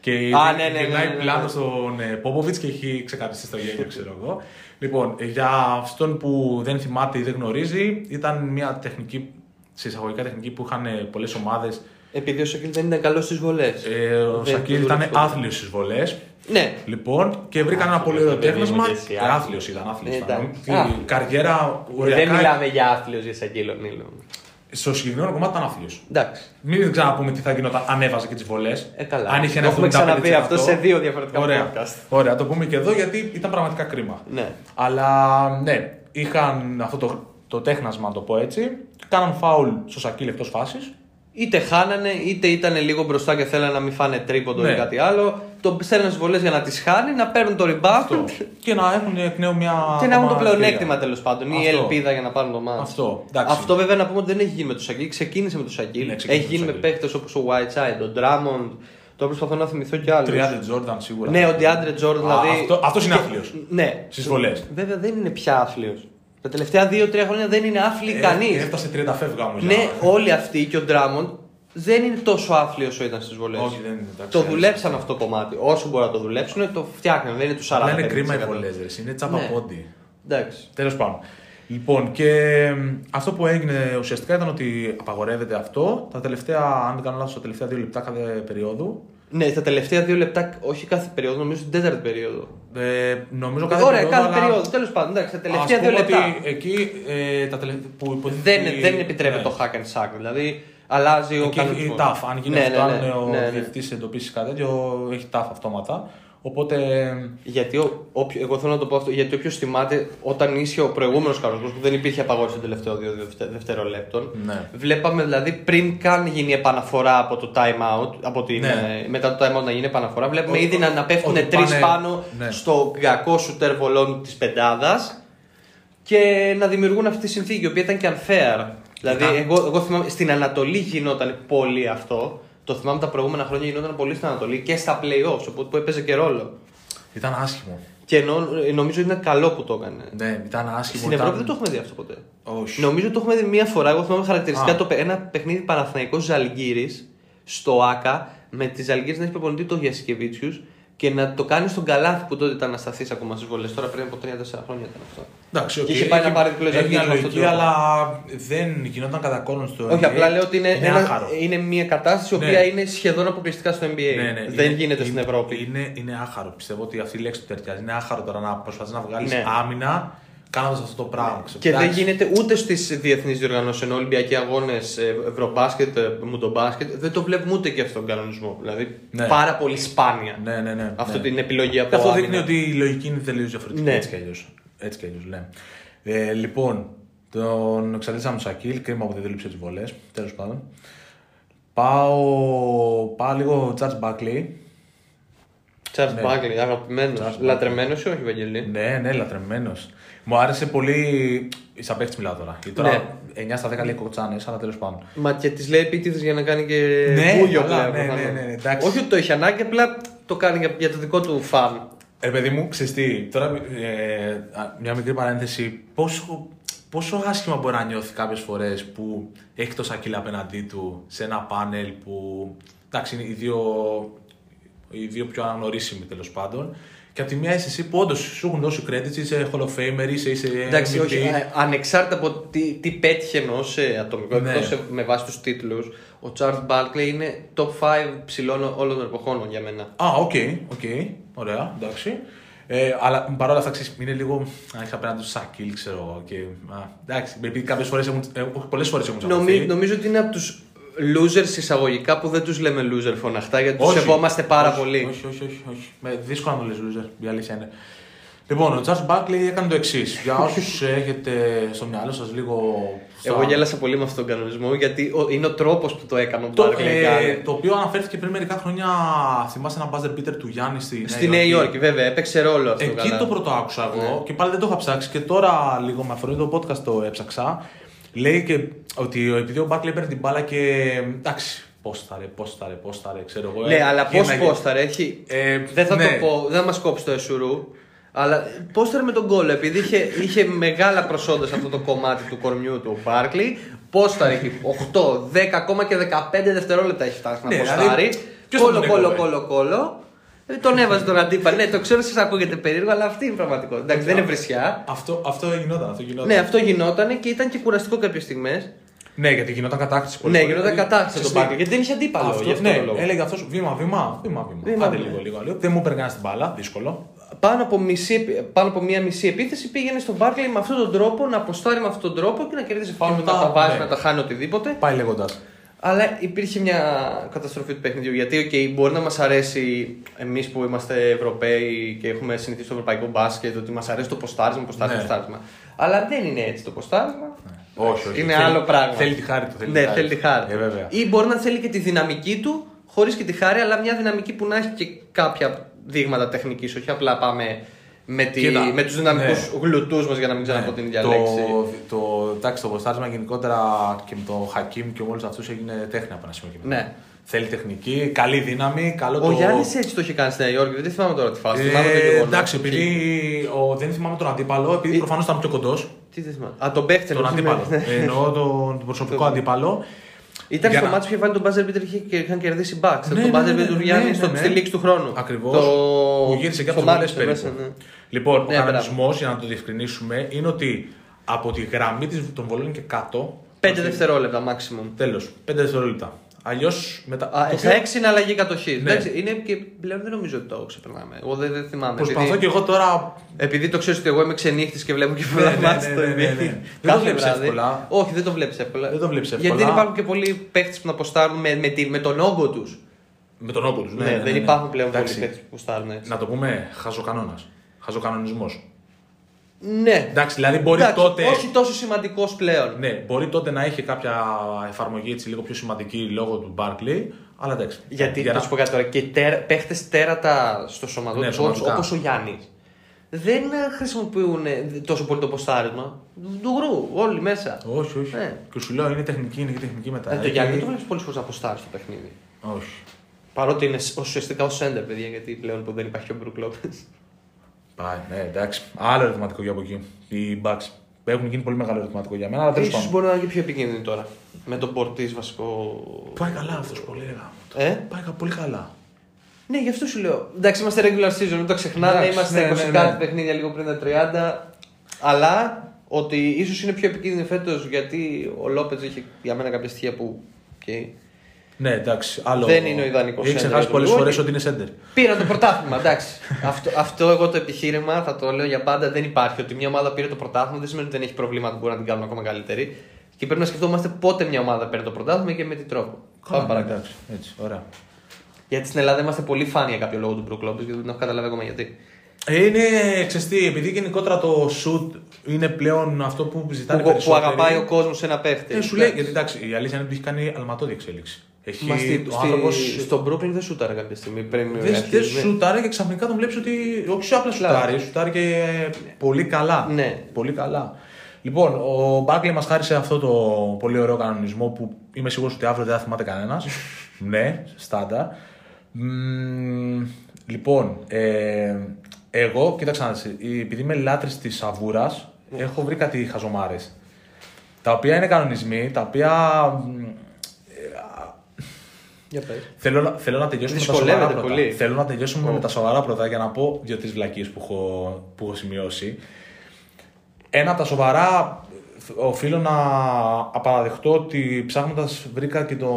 Και Α, ναι, ναι, γυρνάει ναι, ναι, ναι. πλάνο στον Πόποβιτ και έχει ξεκαθίσει στο γέλιο, ξέρω εγώ. Λοιπόν, ε, για αυτόν που δεν θυμάται ή δεν γνωρίζει, ήταν μια τεχνική, σε εισαγωγικά τεχνική που είχαν πολλές ομάδες. Επειδή ο Σακίλ δεν ήταν καλός στις βολές. Ε, ο Δεν Σακίλ του ήταν δούλεψε. άθλιος στις βολές. Ναι. Λοιπόν, και βρήκαν ένα πολύ ωραίο Άθλιος, παιδί τέχνασμα. μου, και εσύ, Ε, άθλιος. Άθλιος ήταν, άθλιος. Ε, ήταν. εντάξει. Η Α. καριέρα Δεν οριακά. μιλάμε για άθλιος για Σακίλ ο Νίλο. Στο συγκεκριμένο κομμάτι ήταν άθλιος. Εντάξει. Μην ξαναπούμε τι θα γινόταν αν έβαζε και τις βολές. Ε, καλά. Αν είχε Το ένα έχουμε 75%. ξαναπεί αυτό σε δύο διαφορετικά Ωραία. podcast. Ωραία, το πούμε και εδώ γιατί ήταν πραγματικά κρίμα. Ναι. Αλλά ναι, είχαν αυτό το, το τέχνασμα, να το πω έτσι. Κάναν φάουλ στο σακίλ εκτός φάσης. Είτε χάνανε, είτε ήταν λίγο μπροστά και θέλανε να μην φάνε τρίποντο Ναι. ή κάτι άλλο. Το στέλνουν στις βολές για να τις χάνει, να παίρνουν το rebound και να έχουν εκ νέου μια. και να έχουν το ακόμα πλεονέκτημα ευκαιρία. τέλος πάντων. Ή Αυτό. ελπίδα για να πάρουν το μάτι. Αυτό, εντάξει. Αυτό βέβαια να πούμε ότι δεν έχει γίνει με το Σακίλ. Ξεκίνησε με το Σακίλ. Ναι, ξεκίνησε έχει γίνει με με το Σακίλ. παίχτε όπως ο Whiteside, ο Drummond. Τώρα προσπαθώ να θυμηθώ κι άλλους. Τριάντε Τζόρνταν σίγουρα. Ναι, ο Ντιάντρε Τζόρνταν δηλαδή. αυτό- αυτός είναι Και- άθλιος. Ναι. Στις βολές. Βέβαια δεν είναι πια άθλιος. Τα τελευταία 2-3 χρόνια δεν είναι άθλοι Ε, κανείς. Έφτασε 30 φεύγα όμως. Ναι, όλοι αυτοί και ο Ντράμοντ δεν είναι τόσο άθλιος όσο ήταν στις βολές. Όχι, δεν είναι. εντάξει. Το δουλέψαν αυτό το κομμάτι. Όσο μπορούν να το δουλέψουν, το φτιάχνουν. Δεν είναι τους 40. Αλλά είναι κρίμα οι βολές, είναι τσάπα Ναι. πόντι. Εντάξει. Τέλος πάντων. Λοιπόν, και μ, αυτό που έγινε ουσιαστικά ήταν ότι απαγορεύεται αυτό. Τα τελευταία, αν δεν κάνω λάθος, τα τελευταία δύο λεπτά κάθε περίοδου. Ναι, στα τελευταία δύο λεπτά, όχι κάθε περίοδο, νομίζω την τέταρτη περίοδο. Ε, νομίζω κάθε Ωραία, περίοδο, κάθε αλλά περίοδο. Τέλος πάντων, εντάξει, τα ας τελευταία δύο πούμε λεπτά. Ότι εκεί ε, τα τελευταία. Που υποτίθεται Δεν, ότι- δεν επιτρέπεται ναι. το hack and sack. Δηλαδή, αλλάζει ο Εκεί κανονισμός. έχει tough. Αν γίνει ναι, αυτό, ναι, αν ναι, ο ναι, ναι. διευθυντής εντοπίσεις κάτι τέτοιο, έχει tough αυτόματα. Οπότε. Γιατί ο, όποιο- εγώ θέλω να το πω αυτό, γιατί όποιος θυμάται όταν ίσχυε ο προηγούμενος κανονισμός που δεν υπήρχε απαγόρευση των τελευταίων δύο δευτε- δευτερολέπτων. Ναι. Βλέπαμε δηλαδή πριν καν γίνει επαναφορά από το time out, από την, Ναι. ε, μετά το time out να γίνει επαναφορά, βλέπουμε Ο- ήδη να, να πέφτουν ότι τρεις πάνε- πάνω ναι. στο κακό σουτέρ βολών της πεντάδας και να δημιουργούν αυτή τη συνθήκη, η οποία ήταν και unfair. Δηλαδή, Ήταν- εγώ, εγώ θυμάμαι στην Ανατολή γινόταν πολύ αυτό. Το θυμάμαι τα προηγούμενα χρόνια γινόταν πολύ στην Ανατολή και στα playoffs, οπότε που έπαιζε και ρόλο. Ήταν άσχημο. Και ενώ, ε, νομίζω ότι είναι καλό που το έκανε. Ναι, ήταν άσχημο. Στην ήταν- Ευρώπη δεν το έχουμε δει αυτό ποτέ. Όχι. Νομίζω ότι το έχουμε δει μία φορά. Εγώ θυμάμαι χαρακτηριστικά Α. το, παι- ένα παιχνίδι Παναθηναϊκός Ζαλγκίρις στο ΟΑΚΑ με τη Ζαλγκίρις να έχει προπονητή το Γιασικεβίτσιους και να το κάνεις στον Καλάθι που τότε ήταν ασταθής ακόμα στις βολές. Τώρα πριν από 3-4 χρόνια ήταν αυτό. Εντάξει, οκ, Και είχε πάει έχει- να πάρει διπλό έχει Ζαλγκίρις μια με αυτόν τον λογική, τρόπο. αλλά δεν γινόταν κατά κόρον στο Όχι, NBA. απλά λέω ότι είναι, είναι ένα- άχαρο. είναι μια κατάσταση η Ναι. οποία είναι σχεδόν αποκλειστικά στο NBA. Ναι, ναι, δεν είναι- γίνεται στην είναι- Ευρώπη. Είναι, είναι άχαρο. Πιστεύω ότι αυτή η λέξη του ταιριάζει. Είναι άχαρο τώρα να προσπαθεί να βγάλεις Ναι. άμυνα κάνοντας αυτό το πράγμα. ξέρω. Και δεν Εντάξει. γίνεται ούτε στις διεθνείς διοργανώσεις, ενώ Ολυμπιακοί αγώνες, Ευρωμπάσκετ, ε, Μουντομπάσκετ, δεν το βλέπουμε ούτε και αυτόν τον κανονισμό. Δηλαδή Ναι. πάρα πολύ σπάνια Ναι, ναι, ναι. αυτή ναι. την επιλογή από Και αυτό άμυνα. δείχνει ότι η λογική είναι τελείως διαφορετική. Ναι. Έτσι κι αλλιώς. Έτσι κι αλλιώς, ναι. Ε, λοιπόν, τον εξαρτήσαμε τον Σακίλ. Κρίμα που δεν δούλεψε τις βολές. Τέλος πάντων. Πάω, πάω λίγο Charles Buckley. Τσάρλ Ναι. Μπάγκλι, αγαπημένος. Charles Λατρεμένος ή όχι, Βαγγελή; Ναι, ναι, λατρεμένος. Μου άρεσε πολύ. Σαν παίχτης μιλάω τώρα. Γιατί τώρα Ναι. 9 στα 10 λέει κοτσάνε, αλλά τέλος πάντων. Μα και της λέει επίτηδες για να κάνει και Ναι, μπούγιο καλά, πλέον. ναι, προφανώς. ναι, ναι, εντάξει. Όχι ότι το έχει ανάγκη, απλά το κάνει για, για το δικό του φαν. Ε, παιδί μου, ξέρεις τι, τώρα ε, α, μια μικρή παρένθεση. Πόσο, πόσο άσχημα μπορεί να νιώθει κάποιες φορές που έχει το Σακίλ απέναντί του σε ένα πάνελ που. Εντάξει, είναι οι δύο, οι δύο πιο αναγνωρίσιμοι τέλος πάντων. Και από τη μία είσαι εσύ που όντως σου έχουν δώσει credits, είσαι Hall of Famer, είσαι. είσαι Εντάξει, MVP. όχι, ε, ανεξάρτητα από τι, τι πέτυχε ενό σε ατομικό Ναι. επίπεδο σε- με βάση τους τίτλους, ο Τσαρλς Μπάρκλεϊ είναι top 5 ψηλών όλων των εποχών για μένα. Α, ok, ok. Ωραία, εντάξει. Ε, αλλά παρόλα αυτά, ξέρεις, είναι λίγο. Αν έχει απέναντι τους Σακίλ, ξέρω εγώ. Και, α, εντάξει, επειδή κάποιες φορές έχουν. Ε, όχι, πολλές φορές έχουν Νομι, τσακωθεί. νομίζω ότι είναι από τους losers εισαγωγικά που δεν τους λέμε loser φωναχτά γιατί τους Όχι, σεβόμαστε πάρα όχι, πολύ. Όχι, όχι, όχι. όχι. Με, δύσκολο να το λες loser, η αλήθεια είναι. Λοιπόν, ο Charles Barkley έκανε το εξής. Για όσους έχετε στο μυαλό σας λίγο. στα- Εγώ γέλασα πολύ με αυτόν τον κανονισμό γιατί ο- είναι ο τρόπος που το έκανε ο Το, Barkley. ε, κάνει. το οποίο αναφέρθηκε πριν μερικά χρόνια. Θυμάσαι ένα buzzer beater του Γιάννη στη, Στη Νέα Υόρκη, βέβαια, έπαιξε ρόλο αυτό. Εκεί καλά. το πρώτο άκουσα εγώ Ναι. και πάλι δεν το είχα ψάξει και τώρα λίγο με αφορμή το podcast το έψαξα. Λέει και ότι επειδή ο Μπάκλε έπαιρνε την μπάλα και εντάξει, πόσταρε, πόσταρε, πόσταρε, ξέρω εγώ. Ναι, αλλά πώς γύρναγε. πόσταρε, έχει. Ε, δεν θα ναι. το πω, δεν θα μας κόψει το εσουρού. Αλλά πόσταρε με τον γκολ, επειδή είχε, είχε μεγάλα προσόντα σε αυτό το κομμάτι του κορμιού του ο Μπάρκλι. Πόσταρε εκεί 8, 10, ακόμα και 15 δευτερόλεπτα έχει φτάσει να Ναι, ποστάρει. δηλαδή, ποιος θα κόλο, τον κόλο, έκοβε; κόλο, κόλο. Ε, τον έβαζε τον αντίπαλο. Ναι, το ξέρω, σας ακούγεται περίεργο, αλλά αυτή είναι η πραγματικότητα. Εντάξει, δεν είναι βρισιά. Αυτό, αυτό γινόταν, αυτό γινόταν. Ναι, αυτό γινόταν και ήταν και κουραστικό κάποιες στιγμές. Ναι, γιατί γινόταν κατάκτηση. Ναι, γινόταν κατάσταση τον Μπάρκλι γιατί δεν είχε αντίπαλο. Αυτό, γι' αυτό ναι, το λόγο. έλεγε αυτός βήμα, βήμα, βήμα, βήμα. Βήμα, Άντε βήμα. λίγο, λίγο, λίγο. Δεν μου έπαιρνε στην μπάλα, δύσκολο. πάνω από, μισή, επι- πάνω από μία μισή επίθεση πήγαινε στον Barkley με αυτόν τον τρόπο να αποστάρει με αυτόν τον τρόπο και να κερδίζει φάουλ Και μετά μετά, τα βάζει, ναι. να τα χάνει οτιδήποτε. Πάει λέγοντας. Αλλά υπήρχε μια καταστροφή του παιχνιδιού. Γιατί okay, μπορεί να μας αρέσει εμείς που είμαστε Ευρωπαίοι και έχουμε συνηθίσει το ευρωπαϊκό μπάσκετ ότι μας αρέσει το ποστάρισμα, ποστάρισμα, Ναι. ποστάρισμα. Αλλά δεν είναι έτσι το ποστάρισμα. Όχι, όχι. Είναι Θέλει- άλλο πράγμα. Θέλει τη χάρη του. Θέλει ναι, τη χάρη θέλει τη του. χάρη. Ε, βέβαια. Ή μπορεί να θέλει και τη δυναμική του, χωρίς και τη χάρη, αλλά μια δυναμική που να έχει και κάποια δείγματα τεχνικής. Όχι απλά πάμε με, τη, Κοίτα, με τους δυναμικούς ναι. γλουτούς μας για να μην ξαναπώ την ίδια λέξη. το, το, εντάξει, το ποστάρισμα γενικότερα και με τον Χακίμ και με όλους αυτούς έγινε τέχνη από ένα σημείο και μετά. Ναι. Θέλει τεχνική, καλή δύναμη, καλό Ο το. Γιάννης έτσι το είχε κάνει στη Νέα Υόρκη, δεν θυμάμαι τώρα τη φάση. θυμάμαι το Ε, γεγονός. εντάξει, επειδή ο, δεν θυμάμαι τον αντίπαλο, επειδή Ε, προφανώς ήταν πιο κοντός. Τι δεν θυμάμαι. Α, τον παίχτη Τον εννοούσε, αντίπαλο. ναι. Εννοώ τον, τον προσωπικό αντίπαλο. Ήταν Για στο να- μάτσο που είχε βάλει τον buzzer beater και είχε- είχαν κερδίσει backs. Ναι, τον ναι, buzzer ναι, beater του ναι, Γιάννη ναι, στο- ναι. στη λήξη του χρόνου. Ακριβώς. Το... Που γύρισε και από στο τι βολέ μάτι, περίπου. μέσα, ναι. Λοιπόν, ο Ναι, κανονισμός, για να το διευκρινίσουμε, είναι ότι από τη γραμμή της, των βολών και κάτω. 5 δευτερόλεπτα maximum. Τέλος, 5 δευτερόλεπτα. Αλλιώς μετά. Α, το στα οποίο- 6 είναι αλλαγή κατοχής. Ναι. Είναι και πλέον δεν νομίζω ότι το ξεπερνάμε. Εγώ δεν, δεν θυμάμαι. Προσπαθώ επειδή, και εγώ τώρα. επειδή το ξέρεις ότι εγώ είμαι ξενύχτης και βλέπω και πολλά ναι, μάτια ναι, στο ναι, ναι, NBA. ναι. Δεν το Κάθε βλέπεις βράδυ. εύκολα. Όχι, δεν το βλέπεις εύκολα. Δεν το βλέπεις Γιατί εύκολα. δεν υπάρχουν και πολλοί παίχτες που να αποστάρουν με, με, τη- με τον όγκο τους. Με τον όγκο τους. Ναι, δεν υπάρχουν πλέον πολλοί παίχτες που αποστάρουν έτσι. Να το πούμε χαζοκανόνα. Χαζοκανονισμό. Ναι. Εντάξει, δηλαδή μπορεί Εντάξει, τότε. Όχι τόσο σημαντικός πλέον. Ναι, μπορεί τότε να είχε κάποια εφαρμογή έτσι λίγο πιο σημαντική λόγω του Barkley. Αλλά εντάξει. Γιατί, Για να να- σου πω κάτι τώρα, και τέρα, παίχτες τέρατα στο σωματό Ναι, τους σωματικά. όπως ο Γιάννης δεν ε, χρησιμοποιούν ε, τόσο πολύ το ποστάρισμα. Του γρου, όλοι μέσα. Όχι, όχι. Ναι. Και σου λέω είναι τεχνική, είναι και τεχνική μετά. Ε, το Έχει- Γιάννη δεν το βλέπεις πολλές φορές να ποστάρει στο παιχνίδι. Όχι. Παρότι είναι σ- ουσιαστικά ω σέντερ, παιδιά, γιατί πλέον που δεν υπάρχει ο Μπρουκ Λόπε. Πάει, ναι, εντάξει. Άλλο ερωτηματικό για από εκεί. Οι Bucks. Έχουν γίνει πολύ μεγάλο ερωτηματικό για μένα, αλλά τέλος σω πάντων. μπορεί να είναι και πιο επικίνδυνη τώρα. Με τον Πορτή βασικό. Πάει καλά αυτός πολύ έλεγα. Ε; Πάει κα- πολύ καλά. Ναι, γι' αυτό σου λέω. Εντάξει, είμαστε regular season, μην το ξεχνάμε. Εντάξει, είμαστε ναι, 20 ναι, ναι. κάτι παιχνίδια λίγο πριν τα 30. Αλλά ότι ίσως είναι πιο επικίνδυνη φέτος γιατί ο Λόπετ έχει για μένα κάποια στοιχεία που. Okay. Ναι, εντάξει. Άλλο... Δεν είναι ο ιδανικός Έχει center ξεχάσει για πολλές τον φορές Milwaukee. ότι είναι center. Πήρα το πρωτάθλημα, εντάξει. αυτό, αυτό εγώ το επιχείρημα θα το λέω για πάντα. Δεν υπάρχει. Ότι μια ομάδα πήρε το πρωτάθλημα δεν σημαίνει ότι δεν έχει προβλήματα που μπορεί να την κάνουν ακόμα καλύτερη. Και πρέπει να σκεφτόμαστε πότε μια ομάδα παίρνει το πρωτάθλημα και με τι τρόπο. Πάμε Καλά, παρακάτω. εντάξει. Έτσι, ωραία. Γιατί στην Ελλάδα είμαστε πολύ φάνοι για κάποιο λόγο του Brook Lopez, γιατί δεν έχω καταλάβει ακόμα γιατί. Ε, Είναι ξεστή, επειδή γενικότερα το shoot είναι πλέον αυτό που ζητάνε Που, που περισσότεροι. αγαπάει ο κόσμος ένα παίχτη. Ε, σου λέει, γιατί εντάξει, η αλήθεια είναι ότι έχει κάνει αλματώδη εξέλιξη. Έχει, Μα στη, ο στη, άνθρωπος στον Brooklyn δεν σούταρε κάποια στιγμή πριν. δεν, δεν αρχίσει, ναι. σουτάρει και ξαφνικά τον βλέπεις ότι όχι απλά σουτάρει, σουτάρει και πολύ καλά. Ναι. Πολύ καλά. Λοιπόν, ο Μπάκλey μας χάρισε αυτό το πολύ ωραίο κανονισμό που είμαι σίγουρος ότι αύριο δεν θα θυμάται κανένας. ναι, στάντα. Μμμ, λοιπόν, ε, εγώ, κοίταξε να δεις, επειδή είμαι λάτρης της σαβούρας, έχω βρει κάτι χαζομάρες. Τα οποία είναι κανονισμοί, τα οποία μ, Για πες. Θέλω, να- θέλω να τελειώσουμε με τα Δυσκολεύεται σοβαρά πρώτα. πολύ. Θέλω να τελειώσουμε Ω. με τα σοβαρά πρώτα για να πω δύο-τρει βλακίες που έχω, που έχω σημειώσει. Ένα από τα σοβαρά οφείλω να απαραδεχτώ ότι ψάχνοντας βρήκα και το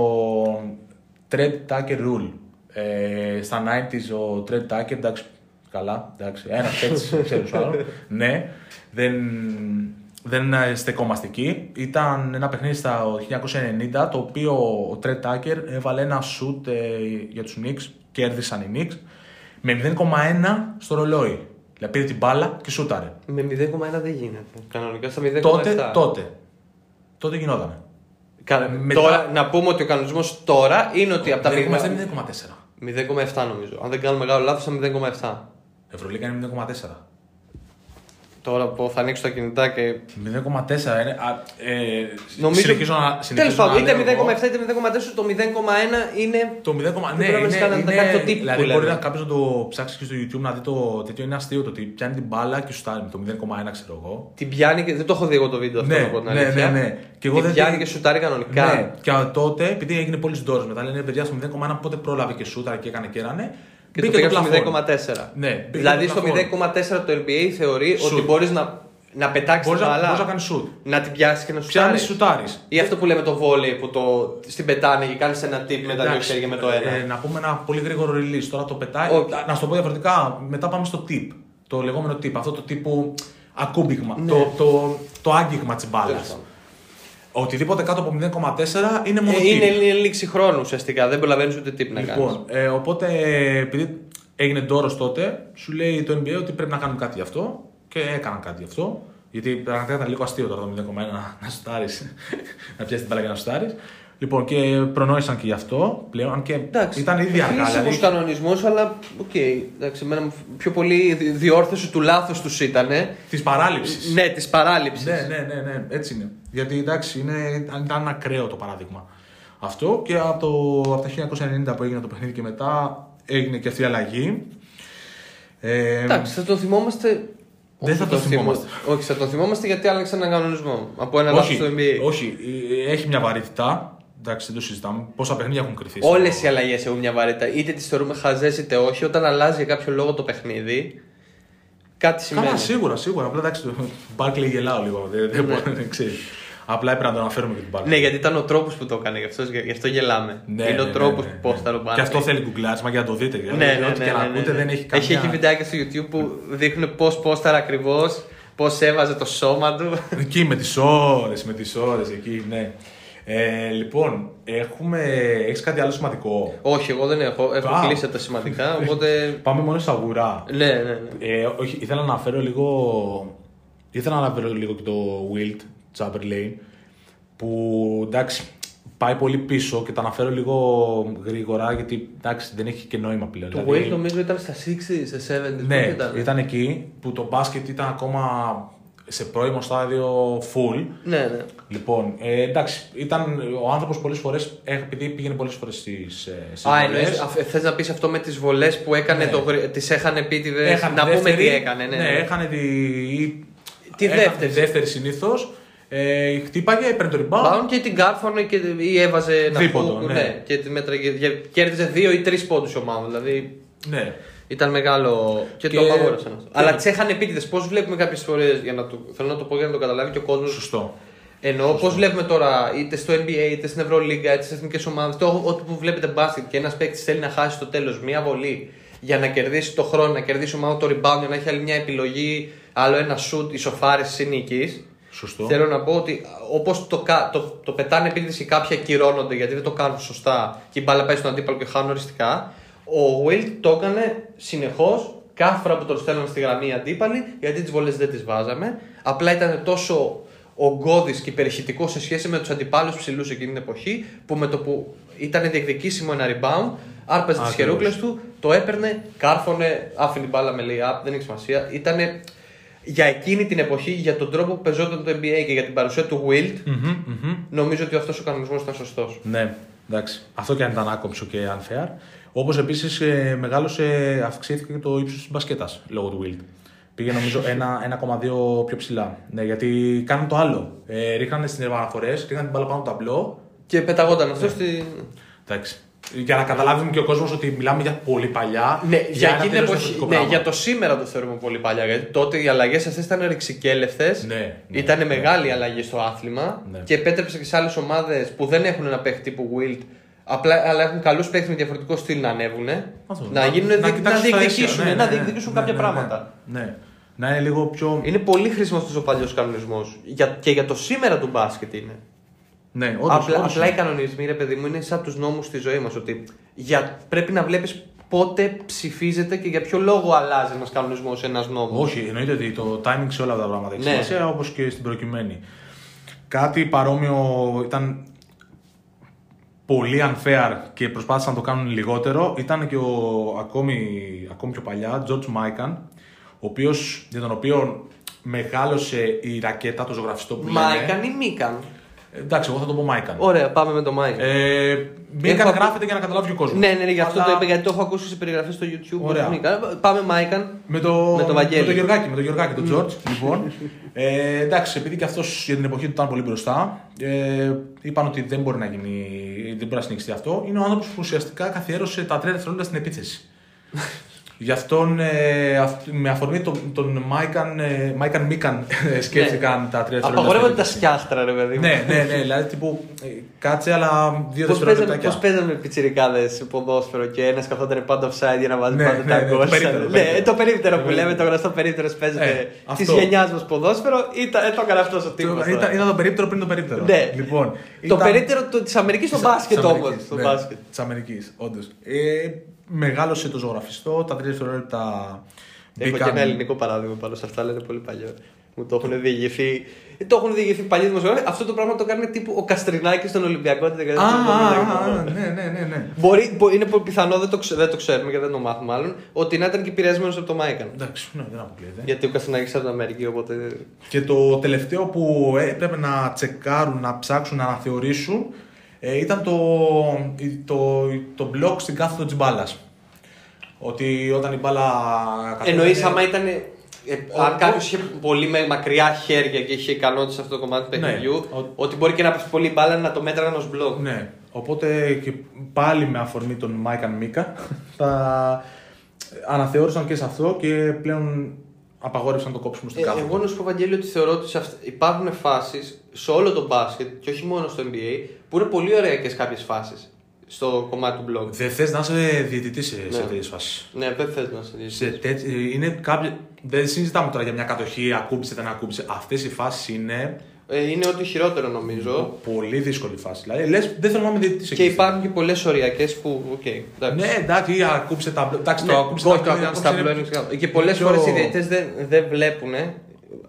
Tread Tucker Rule. Ε, στα 90s ο Tread Tucker, εντάξει, καλά, εντάξει, ένας έτσι, ξέρω σου άλλο. ναι, δεν, δεν στεκόμαστε εκεί. Ήταν ένα παιχνίδι στα 1990, το οποίο ο Tread Tucker έβαλε ένα shoot ε, για τους Knicks, κέρδισαν οι Knicks, με 0,1 στο ρολόι. Δηλαδή πήρε την μπάλα και σούταρε. Με 0,1 δεν γίνεται. Κανονικά στα 0,7. Τότε, τότε. Τότε γινότανε. Κα- Μετά- Τώρα, να πούμε ότι ο κανονισμός τώρα είναι ότι από τα 0,7 0,7 είναι 0,4. 0,7 νομίζω. Αν δεν κάνω μεγάλο λάθος, στα 0,7. Ευρωλίγα είναι 0,4. Τώρα που θα ανοίξω τα κινητά και. 0,4 είναι. Α, ε, Νομίζω. συνεχίζω να, Τέλος συνεχίζω πάντων, να είτε λέω εγώ. 0,7 είτε 0,4, το 0,1 είναι. Το 0,1 ναι, πρέπει να είναι, μας κάνει- να είναι, κάνει το τύπο δηλαδή που μπορεί λέμε. να κάποιο να το ψάξει και στο YouTube να δει το τέτοιο. Είναι αστείο το ότι πιάνει την μπάλα και σου στάρει με το 0,1 ξέρω εγώ. Την πιάνει και. Δεν το έχω δει εγώ το βίντεο αυτό Ναι, να πω την ναι, αλήθεια. ναι, ναι. Και εγώ την δεν πιάνει την- και σουτάρει κανονικά. Ναι, και τότε επειδή έγινε πολύ ντόρε μετά, λένε παιδιά στο 0,1 πότε πρόλαβε και σούταρα και έκανε και έρανε. Και το μπήκε πήγα στο πλαφόν. 0,4. Ναι, μπήκε δηλαδή το στο πλαφόν. 0,4 το NBA θεωρεί Shoot. ότι μπορείς να, να πετάξεις την Μπορείς να, μπαλά. μπορείς να κάνεις σουτ. να την πιάσεις και να σου Πιάνεις σουτάρεις. Ή αυτό που λέμε το βόλεϊ που το στην πετάνε και κάνεις ένα tip με τα δύο χέρια με το ένα. Ε, να πούμε ένα πολύ γρήγορο release. Τώρα το πετάει. Όχι. Να σου το πω διαφορετικά. Μετά πάμε στο tip. Το λεγόμενο tip. Αυτό το τύπου ακούμπηγμα. Ναι. Το, το, το άγγιγμα της μπάλας. Τέλος πάντων. Οτιδήποτε κάτω από 0,4 είναι μόνο Ε, tip. είναι, είναι λήξη χρόνου ουσιαστικά. Δεν προλαβαίνεις ούτε tip να κάνεις. Λοιπόν, ε, οπότε επειδή έγινε ντόρος τότε, σου λέει το NBA ότι πρέπει να κάνουμε κάτι γι' αυτό και έκαναν κάτι γι' αυτό. Γιατί πραγματικά ήταν λίγο αστείο τώρα το 0,1 να, να σουτάρει, να πιάσεις την μπάλα και να σουτάρει. Λοιπόν, και προνόησαν και γι' αυτό πλέον, αν και Εντάξει, ήταν ήδη αργά. Χρήσιμος Δηλαδή, κανονισμός, αλλά οκ. εντάξει, εμένα μου πιο πολύ δι- διόρθωση του λάθους τους ήταν. της παράληψης. Ναι, της παράληψης. Ναι, ναι, ναι, ναι, έτσι είναι. Γιατί εντάξει, είναι, ήταν ακραίο το παράδειγμα. Αυτό και από, το, από τα 1990 που έγινε το παιχνίδι και μετά έγινε και αυτή η αλλαγή. Ε, Εντάξει, θα τον θυμόμαστε. Δεν Όχι, θα τον θυμόμαστε. Όχι, θα τον θυμόμαστε γιατί άλλαξε έναν κανονισμό. Από ένα λάθος όχι, του NBA. όχι, ε, έχει μια βαρύτητα. Εντάξει, δεν το συζητάμε. Πόσα παιχνίδια έχουν κρυθεί. Όλες στο- οι αλλαγές έχουν μια βαρύτητα. Είτε τις θεωρούμε χαζές είτε όχι. Όταν αλλάζει για κάποιο λόγο το παιχνίδι, κάτι σημαίνει. Καλά, σίγουρα, σίγουρα. Απλά εντάξει, το Barkley γελάω λίγο. Δεν, δεν Ναι. μπορώ να ξέρει. Απλά έπρεπε να το αναφέρουμε και την μπάλα. Ναι, γιατί ήταν ο τρόπος που το έκανε, γι' αυτό, γι αυτό γελάμε. Ναι, είναι ναι, ο ναι, τρόπος ναι, που ναι. πόσταρ ο Και αυτό θέλει γκουγκλάρισμα για να το δείτε. Ναι, δηλαδή, ναι, ό,τι ναι, και να ναι, ακούτε ναι. δεν έχει καμία. Έχει, έχει βιντεάκια στο YouTube που δείχνουν πώς πόσταρ ακριβώς, πώς έβαζε το σώμα του. Εκεί με τις ώρες, με τις ώρες εκεί, ναι. Ε, λοιπόν, έχουμε... έχεις κάτι άλλο σημαντικό; Όχι, εγώ δεν έχω. Έχω Α. κλείσει τα σημαντικά, οπότε. Πάμε μόνο στα αγουρά. ναι, ναι, ναι. Ε, όχι, ήθελα να αναφέρω λίγο. Ήθελα να αναφέρω λίγο και το Wilt Chamberlain που εντάξει πάει πολύ πίσω και τα αναφέρω λίγο γρήγορα γιατί εντάξει δεν έχει και νόημα πλέον. Το Δηλαδή, Wade νομίζω ήταν στα 60, στα 70. Ναι, πού ήταν; ήταν εκεί που το μπάσκετ ήταν ακόμα σε πρώιμο στάδιο full. Ναι, ναι. Λοιπόν, ε, εντάξει, ήταν ο άνθρωπος πολλές φορές, επειδή πήγαινε πολλές φορές στις. Α, εννοείς, θες να πεις αυτό με τις βολές που έκανε Ναι. το, τις είχαν επίτηδε. Να πούμε τι έκανε. Ναι, Ναι, ναι. έχανε τη. Τη έχανε δεύτερη. Τη δεύτερη συνήθως. Ε, χτύπαγε, έπαιρνε το rebound. Bound και την κάρφωνε και, ή έβαζε ένα Δίποτο, φούκ, ναι. και τη μέτραγε. και Κέρδιζε δύο ή τρεις πόντους η ομάδα. Δηλαδή Ναι. Ήταν μεγάλο. Και, Και- το απαγόρευσαν αυτό. και- Αλλά τι έχανε επίτηδες. Πώς βλέπουμε κάποιες φορές. Για να το, θέλω να το πω για να το καταλάβει και ο κόσμος. Σωστό. Εννοώ πώς βλέπουμε τώρα είτε στο NBA είτε στην Ευρωλίγκα είτε στι εθνικές ομάδες. Ό,τι που βλέπετε μπάσκετ και ένας παίκτης θέλει να χάσει στο τέλος μία βολή για να κερδίσει το χρόνο, να κερδίσει ομάδα το rebound, για να έχει άλλη μια επιλογή, άλλο ένα shoot ισοφάρηση ή νίκη. Σωστό. Θέλω να πω ότι όπως το, κα- το, το πετάνε επίτηδες και κάποιοι ακυρώνονται γιατί δεν το κάνουν σωστά και η μπάλα πάει στον αντίπαλο και χάνουν οριστικά. Ο Wilt το έκανε συνεχώς κάθε φορά που τον στέλναν στη γραμμή οι αντίπαλοι γιατί τις βολέ δεν τις βάζαμε. Απλά ήταν τόσο ογκώδης και υπερηχητικός σε σχέση με τους αντιπάλους ψηλούς εκείνη την εποχή που με το που ήταν διεκδικήσιμο ένα rebound, άρπαζε τις Ακριβώς. χερούκλες του, το έπαιρνε, κάρφωνε, άφηνε την μπάλα με lay-up, δεν έχει σημασία. Ήτανε για εκείνη την εποχή, για τον τρόπο που πεζόταν το NBA και για την παρουσία του Wilt, Μμμ, μμμ. νομίζω ότι αυτός ο κανονισμός ήταν σωστός. Ναι, εντάξει. Αυτό και αν ήταν άκομψο και unfair. Όπως επίσης ε, μεγάλωσε, αυξήθηκε και το ύψος της μπασκέτας λόγω του Wild. Πήγε νομίζω ένα- 1,2 πιο ψηλά. Ναι, γιατί κάνουν το άλλο. Ε, ρίχνανε στις επαναφορέ, ρίχνανε την μπάλα πάνω από το ταμπλό. Και πεταγόταν αυτό στη. Εντάξει. Για να καταλάβει και ο κόσμος ότι μιλάμε για πολύ παλιά. Ναι, για, ένα εκείνη την τελείως εποχή. διαφορετικό Ναι, πράγμα. για το σήμερα το θεωρούμε πολύ παλιά. Γιατί τότε οι αλλαγές αυτές ήταν ρηξικέλευτες. Ναι, ναι, ήταν ναι. μεγάλη αλλαγή στο άθλημα. Ναι. Και επέτρεψε και σε άλλες ομάδες που δεν έχουν ένα παίχτη τύπου Wilt. Απλά, αλλά έχουν καλούς παίχτε με διαφορετικό στυλ να ανέβουν. Αυτό. Να, γίνουν, να, να, κοιτάξεις τα διεκδικήσουν, αίσια. Ναι, να ναι, ναι. διεκδικήσουν Ναι, κάποια ναι, πράγματα. Ναι, ναι. Να είναι λίγο πιο. Είναι πολύ χρήσιμος αυτός ο παλιός κανονισμός. Για, και για το σήμερα του μπάσκετ είναι. Ναι, όντως, απλά, όντως απλά οι είναι. κανονισμοί, ρε παιδί μου, είναι σαν τους νόμους στη ζωή μας. Ότι για, πρέπει να βλέπεις πότε ψηφίζεται και για ποιο λόγο αλλάζει ένας κανονισμός σε ένας νόμος. Όχι, εννοείται ότι το timing σε όλα τα πράγματα έχει Ναι. σημασία όπως και στην προκειμένη. Κάτι παρόμοιο ήταν πολύ unfair και προσπάθησαν να το κάνουν λιγότερο ήταν και ο ακόμη, ακόμη πιο παλιά George Mikan, ο οποίος, για τον οποίο μεγάλωσε η ρακέτα, το ζωγραφιστό που λένε. Μάικαν ή Μίκαν. Ε, Εντάξει, εγώ θα το πω Mikan. Ωραία, πάμε με το Μάικαν. Ε, Mikan Έχω- γράφεται για να καταλάβει και ο κόσμος. ναι, ναι, ναι, γι' αυτό Αλλά το είπα γιατί το έχω ακούσει σε περιγραφές στο YouTube. Ωραία. Μίκαν. Πάμε Μάικαν. Με το, Με το Βαγγέλη. Με το Γεωργάκη, με το Γεωργάκη, τον Τζορτζ. λοιπόν. Ε, εντάξει, επειδή και αυτός για την εποχή του ήταν πολύ μπροστά, ε, είπαν ότι δεν μπορεί να γίνει, δεν μπορεί να συνεχιστεί αυτό. Είναι ο άνθρωπος που ουσιαστικά καθιέρωσε τα τρία δευτερόλεπτα στην επίθεση. Γι' αυτόν, ε, αυ- με αφορμή τον, τον Μάικαν, ε, Μάικαν Μίκαν ε, σκέφτηκαν τα τρία δευτερόλεπτα. Ναι. Απαγορεύονται τα στην επίθεση. σκιάχτρα, ρε παιδί μου. Ναι, ναι, ναι, δηλαδή τύπου ε, κάτσε, αλλά δύο Πώς δευτερόλεπτα. παίζανε, πώς παίζανε πιτσιρικάδες ποδόσφαιρο και ένας καθόταν πάντα offside για να βάζει Ναι, πάντα ναι, τα ναι, γκολ. το περίπτερο, το Ναι, περίπτερο. το περίπτερο Το που λέμε, το περίπτερο. γνωστό περίπτερος Ε, παίζεται της αυτό. γενιάς μας ποδόσφαιρο. Ήταν, ε, το έκανε αυτός ο τύπος. Ήταν, ήταν το περίπτερο πριν το περίπτερο. Ναι. Λοιπόν, Το περίπτερο της Αμερικής στο μπάσκετ όμως. Στο ναι, μπάσκετ. Της Αμερικής, όντως. Ε, μεγάλωσε το ζωγραφιστό, τα τρία δευτερόλεπτα. Έχω και μπήκαν- ένα ελληνικό παράδειγμα πάνω σε αυτά, λένε πολύ παλιό. Μου το έχουν διηγηθεί. Το έχουν διηγηθεί παλιοί δημοσιογράφοι. Αυτό το πράγμα το κάνει τύπου ο Καστρινάκης στον Ολυμπιακό τη Α, δεκαετία του α, 70. α, ναι, ναι, ναι, ναι. Μπορεί, μπο- είναι πολύ πιθανό, δεν το, ξε- δεν το ξέρουμε και δεν το μάθουμε μάλλον, ότι να ήταν και επηρεασμένος από το Μάικαν. Εντάξει, ναι, δεν αποκλείεται. Γιατί ο Καστρινάκης από την Αμερική, οπότε. Και το τελευταίο που έπρεπε να τσεκάρουν, να ψάξουν, να αναθεωρήσουν ε, ήταν το, το, το μπλοκ στην κάθοδο της μπάλας. Ότι όταν η μπάλα. κατέβαινε- Εννοείς άμα ήταν. Ε, Ο- αν ο- κάποιος είχε πολύ με μακριά χέρια και είχε ικανότητα σε αυτό το κομμάτι του Ναι. παιχνιδιού, Ο- ότι μπορεί και να πέσει πολύ μπάλα να το μέτραγαν ως μπλοκ. Ναι. Οπότε και πάλι με αφορμή τον Μάικαν Μίκα θα αναθεώρησαν και σε αυτό και πλέον απαγόρευσαν το κόψιμο στην Ε, κάθε. εγώ να σου πω, Βαγγέλη, ότι θεωρώ ότι σε αυτ- υπάρχουν φάσεις σε όλο το μπάσκετ και όχι μόνο στο NBA που είναι πολύ ωραίε κάποιες φάσεις στο κομμάτι του block. Δεν θες να είσαι διαιτητής σε, σε Ναι. τέτοιες φάσεις; Ναι, δεν θες να σε δεις. Σε τέτοι- είναι κάποιοι, δεν συζητάμε τώρα για μια κατοχή, ακούμπησε, δεν ακούμπησε. Αυτές οι φάσεις είναι Ε, είναι ό,τι χειρότερο νομίζω. πολύ δύσκολη φάση. Δηλαδή, λες, δεν θέλω να είμαι διαιτητή. Και υπάρχουν και πολλές οριακές που. Οκ, εντάξει. Ναι, εντάξει, ή ακούμπησε τα μπλοκ. Εντάξει, Ναι, το ακούμπησε όχι, το τα ακούμπησε τα μπλοκ είναι ξεκάθαρο. Και πολλές πιο- φορές οι διαιτητέ δεν, δεν βλέπουν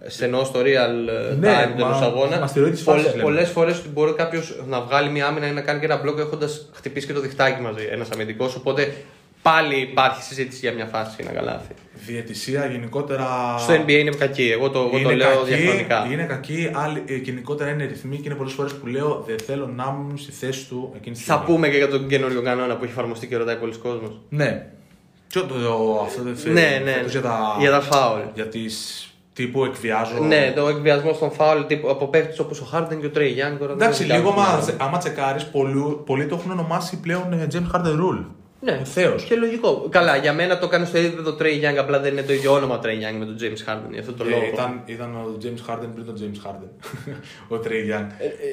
σε εννοώ στο real ε, Ναι, time μα- τέλος αγώνα. μας τη ροή της φάσης λέμε. Πολλές φορές μπορεί κάποιος να βγάλει μια άμυνα ή να κάνει και ένα μπλοκ έχοντας χτυπήσει και το διχτάκι μαζί ένας αμυντικός. Οπότε πάλι υπάρχει συζήτηση για μια φάση ή ένα καλάθι. Διαιτησία γενικότερα. Στο NBA είναι κακή. Εγώ το, εγώ το είναι λέω κακή, διαχρονικά. Είναι κακή, άλλη, ε, γενικότερα είναι ρυθμοί και είναι πολλές φορές που λέω δεν θέλω να ήμουν στη θέση του εκείνη τη Θα στιγμή. πούμε και για τον καινούριο κανόνα που έχει εφαρμοστεί και ρωτάει πολλοί κόσμος. Ναι. Ποιο το, το αυτό δεν φέρει. Ναι, ναι. φέτος Για τα, Για τα φάουλ. για τις τύπου εκβιάζω. Ναι, το εκβιασμό στον φάουλ τύπου από παίχτες όπως ο Χάρντεν και ο Τρέι Γιάνγκ. τώρα δεν Εντάξει, είναι λίγο κάτι. μα, άμα τσεκάρεις, πολλοί, πολλοί το έχουν ονομάσει πλέον ε, James Harden Rule. Ναι, Θεός. Και λογικό. Καλά, για μένα το κάνει στο επίπεδο Τρέι Γιάνγκ, απλά δεν είναι το ίδιο όνομα Τρέι Γιάνγκ με τον James Harden. Γι' αυτό το λόγο. Ε, ήταν, ήταν ο James Harden πριν τον James Harden. ο Trey Young.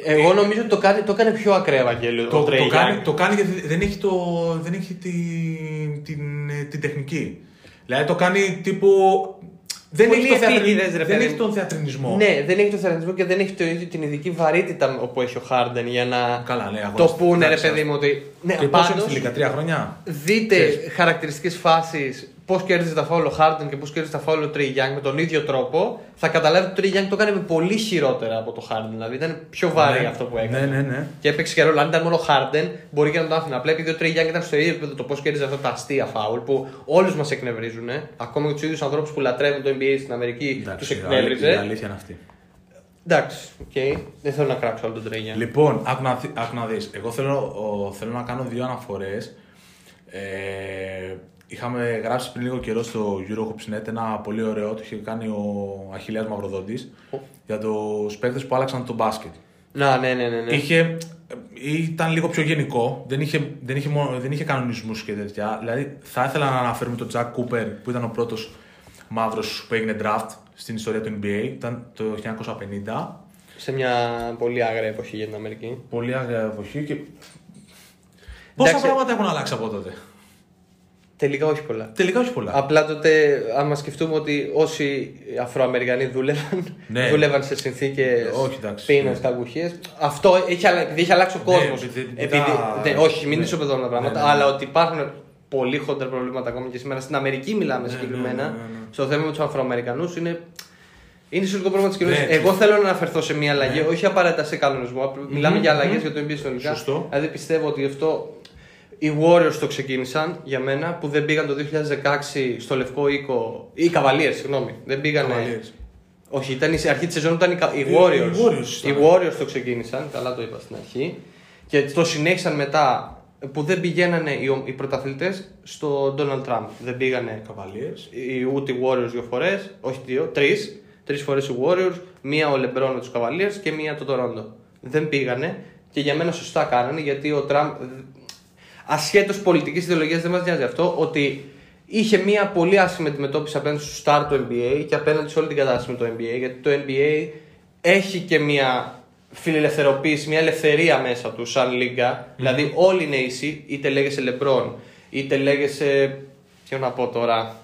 Ε, Εγώ νομίζω ότι το κάνει, το κάνει πιο ακραίο Ευαγγέλιο. το, ο Trey το, κάνει, Young. το κάνει γιατί δεν έχει, το, δεν έχει τη, την, ε, την τεχνική. Δηλαδή το κάνει τύπου. Δεν Πολύ έχει, το θεατρι- επίτηδες, ρε δεν παιδί έχει μου. τον θεατρινισμό. Ναι, δεν έχει το θεατρισμό και δεν έχει το ίδιο την ειδική βαρύτητα που έχει ο Χάρντεν για να Καλά, ναι, το αγωνιστή. πούνε, ρε Εντάξει, παιδί μου, ότι. Ναι, Και πόσο είναι πάντως, στη Λίγκα, τρία χρόνια; δείτε χαρακτηριστικές φάσεις πώς κέρδιζε τα φάουλ ο Χάρντεν και πώς κέρδιζε τα φάουλ ο Τρέι Γιάνγκ με τον ίδιο τρόπο. Θα καταλάβετε ότι ο Τρέι Γιάνγκ το έκανε με πολύ χειρότερα από το Χάρντεν. Δηλαδή ήταν πιο βαρύ Ναι. αυτό που έκανε. Ναι, ναι, ναι. Και έπαιξε και ρόλο. Αν ήταν μόνο ο Χάρντεν, μπορεί και να το άφηνα. Απλά επειδή ο Τρέι Γιάνγκ ήταν στο ίδιο επίπεδο το πώς κέρδιζε αυτά τα αστεία φάουλ που όλους μας εκνευρίζουν. Ακόμα και τους ίδιους ανθρώπους που λατρεύουν το NBA στην Αμερική τους Εντάξει, η εκνεύριζε. αλήθεια είναι αυτή. Εντάξει, οκ. Δεν θέλω να κράξω όλο τον Τρέι Γιάνγκ. Λοιπόν, άκου να, δει- άκου να δεις. Εγώ θέλω, ο, θέλω να κάνω δύο αναφορές. Ε, είχαμε γράψει πριν λίγο καιρό στο EuroHoops.net ένα πολύ ωραίο, το είχε κάνει ο Αχιλλέας Μαυροδόντης, για τους παίκτες που άλλαξαν το μπάσκετ. Να, ναι, ναι, ναι. ναι. Είχε, ε, ήταν λίγο πιο γενικό, δεν είχε, δεν είχε, μόνο, δεν είχε κανονισμούς και τέτοια. Δηλαδή, θα ήθελα να αναφέρουμε τον Chuck Cooper, που ήταν ο πρώτος μαύρος που έγινε draft στην ιστορία του NBA, ήταν το 1950. Σε μια πολύ άγρια εποχή για την Αμερική. Πολύ άγρια εποχή και. Πόσα Εντάξει. πράγματα έχουν αλλάξει από τότε; Τελικά όχι πολλά. Τελικά όχι πολλά. Απλά τότε, άμα σκεφτούμε ότι όσοι Αφροαμερικανοί δούλευαν, Ναι. δούλευαν σε συνθήκες Όχι, εντάξει. πείνα, Ναι. κακουχίε. Αυτό έχει, αλλα- επειδή έχει αλλάξει ο Ναι, κόσμος. επειδή- επειδή τα- όχι, μην ναι. ισοπεδώνουμε τα πράγματα, Ναι, ναι, ναι. αλλά ότι υπάρχουν πολύ χοντρά προβλήματα ακόμη και σήμερα. Στην Αμερική μιλάμε Ναι, συγκεκριμένα. ναι, ναι, ναι. Στο θέμα με τους Αφροαμερικανούς είναι. Είναι σημαντικό πρόβλημα της Ναι, κοινωνίας. Εγώ θέλω να αναφερθώ σε μια αλλαγή, Ναι. όχι απαραίτητα σε κανονισμό. απλά Μιλάμε για αλλαγές για το NBA συνολικά. Σωστό. Δηλαδή πιστεύω ότι αυτό οι Warriors το ξεκίνησαν για μένα που δεν πήγαν το 2016 στο Λευκό Οίκο. ή οι Cavaliers, συγγνώμη. Δεν πήγαν. Cavaliers. Όχι, ήταν η αρχή της σεζόν ήταν οι, Κα- οι Οι- Warriors. οι Warriors Οι ήταν. Warriors το ξεκίνησαν, καλά το είπα στην αρχή. Και το συνέχισαν μετά που δεν πηγαίνανε οι, ο- οι πρωταθλητές στο Donald Trump. Δεν πήγανε Cavaliers. οι, ούτε οι Warriors δύο φορές, όχι δύο, τρεις. Τρεις φορές οι Warriors, μία ο LeBron με τους Cavaliers και μία το Toronto. Δεν πήγανε και για μένα σωστά κάνανε γιατί ο Τραμπ, ασχέτως πολιτικής ιδεολογίας, δεν μας νοιάζει αυτό, ότι είχε μία πολύ άσχημη αντιμετώπιση απέναντι στου star του NBA και απέναντι σε όλη την κατάσταση με το NBA. Γιατί το NBA έχει και μία φιλελευθεροποίηση, μια ελευθερία μέσα του σαν λίγκα. Δηλαδή όλοι είναι ίσοι, είτε λέγεσαι LeBron, είτε λέγεσαι. Τι να πω τώρα.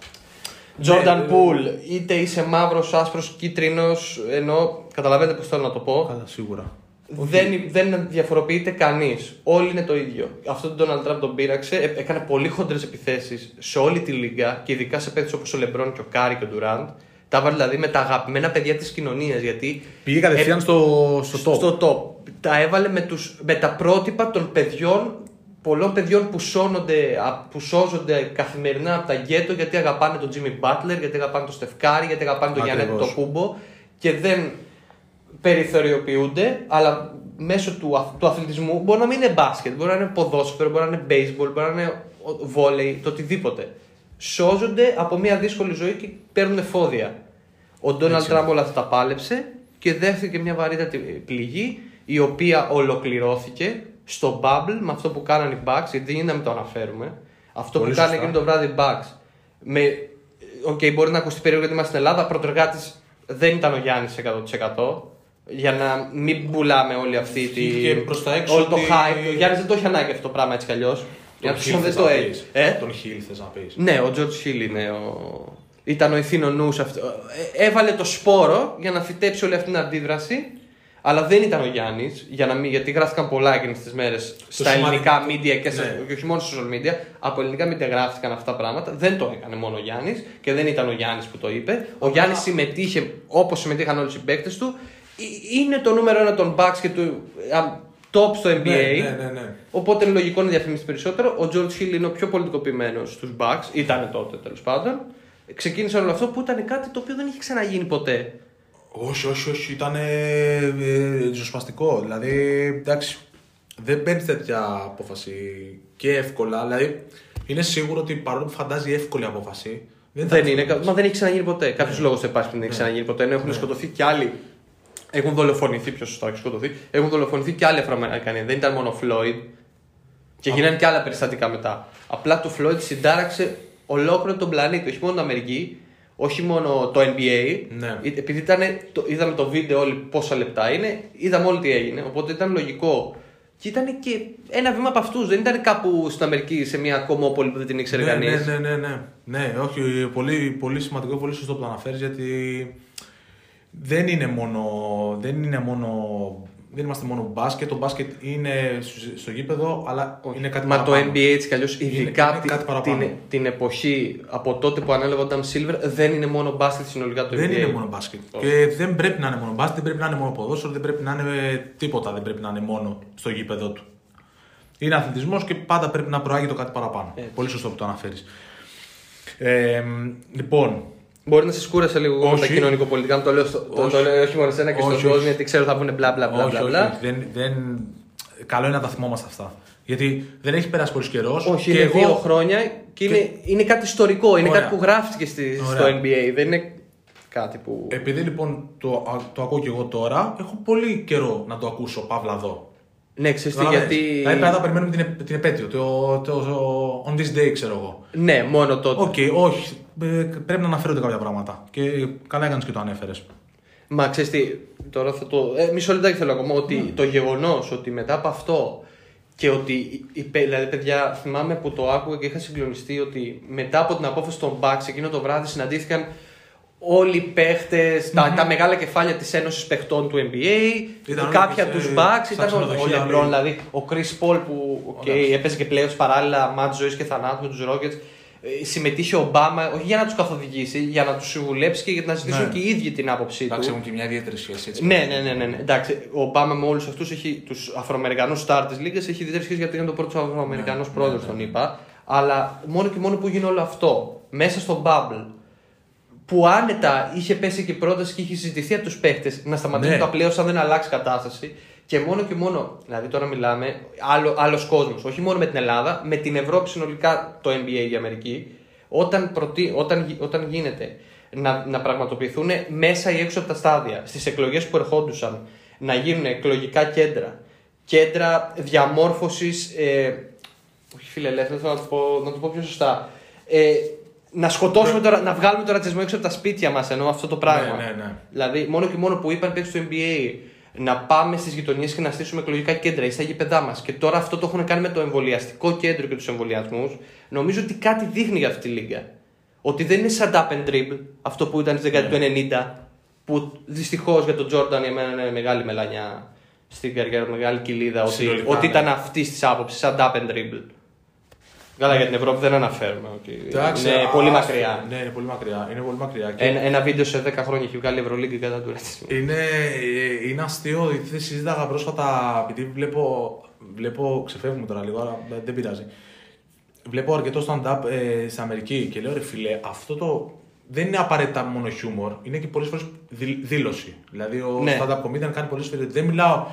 Jordan Ναι, Poole, είτε είσαι μαύρος, άσπρος, κίτρινος, ενώ καταλαβαίνετε πώς θέλω να το πω. Καλά, σίγουρα. Δεν, δεν διαφοροποιείται κανείς. Όλοι είναι το ίδιο. Αυτό τον Donald Trump τον πείραξε, ε, έκανε πολύ χοντρές επιθέσεις σε όλη τη λίγκα και ειδικά σε παίκτες όπως ο Λεμπρόν και ο Κάρι και ο Ντουράντ. Τα βάλει δηλαδή με τα αγαπημένα παιδιά της κοινωνίας. Γιατί Πήγε κατευθείαν στο, στο top. στο top. Τα έβαλε με, τους, με τα πρότυπα των παιδιών, πολλών παιδιών που, σώνονται, α- που σώζονται καθημερινά από τα γκέτο γιατί αγαπάνε τον Jimmy Butler, γιατί αγαπάνε τον Στεφκάρη, γιατί αγαπάνε τον Γιάννη Ακριβώς. το Κούμπο και δεν περιθωριοποιούνται, αλλά μέσω του, αθ- του αθλητισμού μπορεί να μην είναι μπάσκετ, μπορεί να είναι ποδόσφαιρο, μπορεί να είναι baseball, μπορεί να είναι ο- βόλεϊ, το οτιδήποτε. Σώζονται από μια δύσκολη ζωή και παίρνουν εφόδια. Ο Ντόναλτ Έτσι. Τραμπ όλα αυτά τα πάλεψε και δέχθηκε μια βαρύτατη πληγή η οποία ολοκληρώθηκε στο bubble με αυτό που κάνανε οι Bucks, γιατί δεν είναι να μην το αναφέρουμε. Αυτό Πολύ που κάνανε σωστά. εκείνο το βράδυ οι Bucks με οκ, μπορεί να ακουστεί περίεργο γιατί είμαστε στην Ελλάδα. Πρωτεργάτης δεν ήταν ο Γιάννης 100%. Για να μην πουλάμε όλη αυτή τη. Και προς τα έξω όλο το ότι- hype. Ο Γιάννης δεν το έχει ανάγκη αυτό το πράγμα έτσι κι αλλιώς. Για να Τον τους Hill δεν θες το να έχει. πεις. Ε; Τον Hill θες να πεις. Ναι, ο George Hill είναι ο. Ήταν ο ηθήνο νους αυτό. Ε, Έβαλε το σπόρο για να φυτέψει όλη αυτή την αντίδραση. Αλλά δεν ήταν ο Γιάννης, για να μην, γιατί γράφτηκαν πολλά εκείνες τις μέρες στα σημαντικό- ελληνικά media και, σε- Ναι. και όχι μόνο στα social media. Από ελληνικά media γράφτηκαν αυτά τα πράγματα. Δεν το έκανε μόνο ο Γιάννης και δεν ήταν ο Γιάννης που το είπε. Ο Γιάννης συμμετείχε όπως συμμετείχαν όλοι οι συμπαίκτε του. Ε, Είναι το νούμερο ένα των Bucks και του α, top στο NBA. Ναι, ναι, ναι, ναι. Οπότε είναι λογικό να διαφημίσει περισσότερο. Ο George Hill είναι ο πιο πολιτικοποιημένος στους Bucks. Ήταν τότε τέλος πάντων. Ξεκίνησε όλο αυτό που ήταν κάτι το οποίο δεν είχε ξαναγίνει ποτέ. Όχι, όχι, όχι. Ήταν ε, ε, ριζοσπαστικό. Δηλαδή, εντάξει, δεν παίρνεις τέτοια απόφαση και εύκολα. Δηλαδή, είναι σίγουρο ότι παρόλο που φαντάζει εύκολη απόφαση. Δεν, θα Δεν έρθει είναι, να μα δεν έχει ξαναγίνει ποτέ. Κάποιος λόγος δεν υπάρχει που δεν έχει Ναι. ξαναγίνει ποτέ. Ενώ έχουν σκοτωθεί κι άλλοι. Έχουν δολοφονηθεί, πιο σωστά έχει σκοτωθεί. Έχουν δολοφονηθεί κι άλλοι Αφροαμερικανοί. Δεν ήταν μόνο ο Φλόιντ. Και γίνανε κι άλλα περιστατικά μετά. Απλά το Φλόιντ συντάραξε ολόκληρο τον πλανήτη, όχι μόνο την Αμερική, όχι μόνο το NBA. Ναι. Ε, Επειδή ήταν, το, είδαμε το βίντεο όλοι πόσα λεπτά είναι, είδαμε όλοι τι έγινε. Οπότε ήταν λογικό. Και ήταν και ένα βήμα από αυτούς. Δεν ήταν κάπου στην Αμερική σε μια κομμόπολη που δεν την ήξερε ναι, κανείς. ναι, ναι, ναι, ναι. Ναι, όχι, πολύ, πολύ σημαντικό, πολύ σωστό που το αναφέρεις γιατί δεν είναι μόνο. Δεν είναι μόνο. Δεν είμαστε μόνο μπάσκετ. Το μπάσκετ είναι στο- στο γήπεδο, αλλά είναι κάτι Μα το παραπάνω. NBA έτσι κι αλλιώς, ειδικά είναι τη- κάτι παραπάνω. την, την εποχή από τότε που ανέλαβε ο Νταμ Σίλβερ, δεν είναι μόνο μπάσκετ συνολικά το Δεν NBA. είναι μόνο μπάσκετ. Όχι. Και δεν πρέπει να είναι μόνο μπάσκετ, δεν πρέπει να είναι μόνο ποδόσφαιρο, δεν πρέπει να είναι τίποτα, δεν πρέπει να είναι μόνο στο γήπεδο του. Είναι αθλητισμός και πάντα πρέπει να προάγει το κάτι παραπάνω. Έτσι. Πολύ σωστό που το αναφέρεις. Ε, λοιπόν, Μπορεί να σε κούρασε λίγο εγώ με τα Όχι. κοινωνικοπολιτικά, μου το λέω, στο, το, Όχι. το λέω όχι μόνο σε ένα και στον Όχι, κόσμο, όχι. γιατί ξέρω θα πούνε μπλα μπλα μπλα όχι, μπλα. όχι, μπλα. όχι, δεν, δεν, καλό είναι να τα θυμόμαστε αυτά. Γιατί δεν έχει περάσει πολύ καιρός. Όχι, είναι δύο χρόνια και είναι, είναι κάτι ιστορικό. Είναι Ωραία. κάτι που γράφτηκε στη, στο Ωραία. NBA. Δεν είναι κάτι που. Επειδή λοιπόν το, α- το ακούω και εγώ τώρα, έχω πολύ καιρό να το ακούσω παύλα εδώ. ναι, ξέρεις τι, Καταλαβαίνεις. γιατί. Δηλαδή πρέπει να περιμένουμε την, επ- την επέτειο, το, το, το, on this day, ξέρω εγώ. Ναι, μόνο τότε. Οκ, όχι. Ε, πρέπει να αναφέρονται κάποια πράγματα. Και καλά έκανες και το ανέφερες. Μα ξέρεις τι, τώρα θα το. Ε, μισό λεπτάκι θέλω ακόμα. Ότι Ναι. το γεγονός ότι μετά από αυτό και ότι. οι- οι παι- Δηλαδή, παιδιά, θυμάμαι που το άκουγα και είχα συγκλονιστεί ότι μετά από την απόφαση των Bucks εκείνο το βράδυ συναντήθηκαν όλοι οι παίχτες τα, τα μεγάλα κεφάλια της Ένωσης Παιχτών του NBA, Ήταν όλοι κάποια σε- τους Bucks, στα ήταν ο, ο ξενοδοχεία LeBron, όλοι. δηλαδή ο Chris Paul που okay, Ωραία. έπαιζε και playoffs παράλληλα, μάτς ζωής και θανάτου με τους Rockets. Ε, Συμμετείχε ο Ομπάμα, όχι για να τους καθοδηγήσει, για να τους συμβουλέψει και για να ζητήσουν Ναι. και οι ίδιοι την άποψή του. Εντάξει, έχουν και μια ιδιαίτερη σχέση έτσι. Ναι, ναι, ναι, ναι, ναι. Εντάξει, ο Ομπάμα με όλους αυτούς έχει τους Αφροαμερικανούς στάρ της Λίγκας, έχει ιδιαίτερη σχέση γιατί είναι το πρώτο Αφροαμερικανός Ναι, πρόεδρος, ναι, τον ναι. είπα. Αλλά μόνο και μόνο που γίνει όλο αυτό μέσα στο bubble, που άνετα είχε πέσει και πρόταση και είχε συζητηθεί από τους παίχτε να σταματήσουν Ναι. τα πλέον αν δεν αλλάξει κατάσταση. Και μόνο και μόνο, δηλαδή τώρα μιλάμε, άλλο άλλος κόσμος, όχι μόνο με την Ελλάδα, με την Ευρώπη συνολικά το NBA η Αμερική, όταν, προτι... όταν, γι- όταν γίνεται να, να πραγματοποιηθούν μέσα ή έξω από τα στάδια, στις εκλογές που ερχόντουσαν, να γίνουν εκλογικά κέντρα, κέντρα διαμόρφωσης, ε, όχι φιλελεύθερο, θέλω να το πω, να το πω πιο σωστά, ε, να σκοτώσουμε τώρα, να βγάλουμε τον ρατσισμό έξω από τα σπίτια μας, ενώ αυτό το πράγμα. Ναι, ναι, ναι. Δηλαδή, μόνο και μόνο που είπαν παίξει στο NBA να πάμε στις γειτονιές και να στήσουμε εκλογικά κέντρα ή στα γήπεδά μας. Και τώρα αυτό το έχουν κάνει με το εμβολιαστικό κέντρο και τους εμβολιασμούς. Νομίζω ότι κάτι δείχνει για αυτή τη λίγα. Ότι δεν είναι σαν tap and dribble, αυτό που ήταν στη δεκαετία του 90, που δυστυχώς για τον Τζόρνταν εμένα είναι μεγάλη μελανιά στην καριέρα, μεγάλη κοιλίδα, ότι, Συνολικά, ότι ναι. ήταν αυτή της άποψης, σαν tap and dribble. Καλά, για την Ευρώπη δεν αναφέρουμε. ότι Εντάξει, είναι α, πολύ α, μακριά. Ναι, είναι πολύ μακριά. Είναι πολύ μακριά. Και Ένα, ένα βίντεο σε 10 χρόνια έχει βγάλει η Ευρωλίγκα κατά του ρατσισμού. είναι, ε, είναι αστείο, γιατί συζήταγα πρόσφατα, επειδή βλέπω, βλέπω ξεφεύγουμε τώρα λίγο, αλλά δεν πειράζει. Βλέπω αρκετό stand-up ε, στην Αμερική και λέω ρε φίλε, αυτό το δεν είναι απαραίτητα μόνο χιούμορ, είναι και πολλές φορές δήλωση. Δηλαδή ο Ναι. stand-up comedian κάνει πολλές φορές. Δεν μιλάω,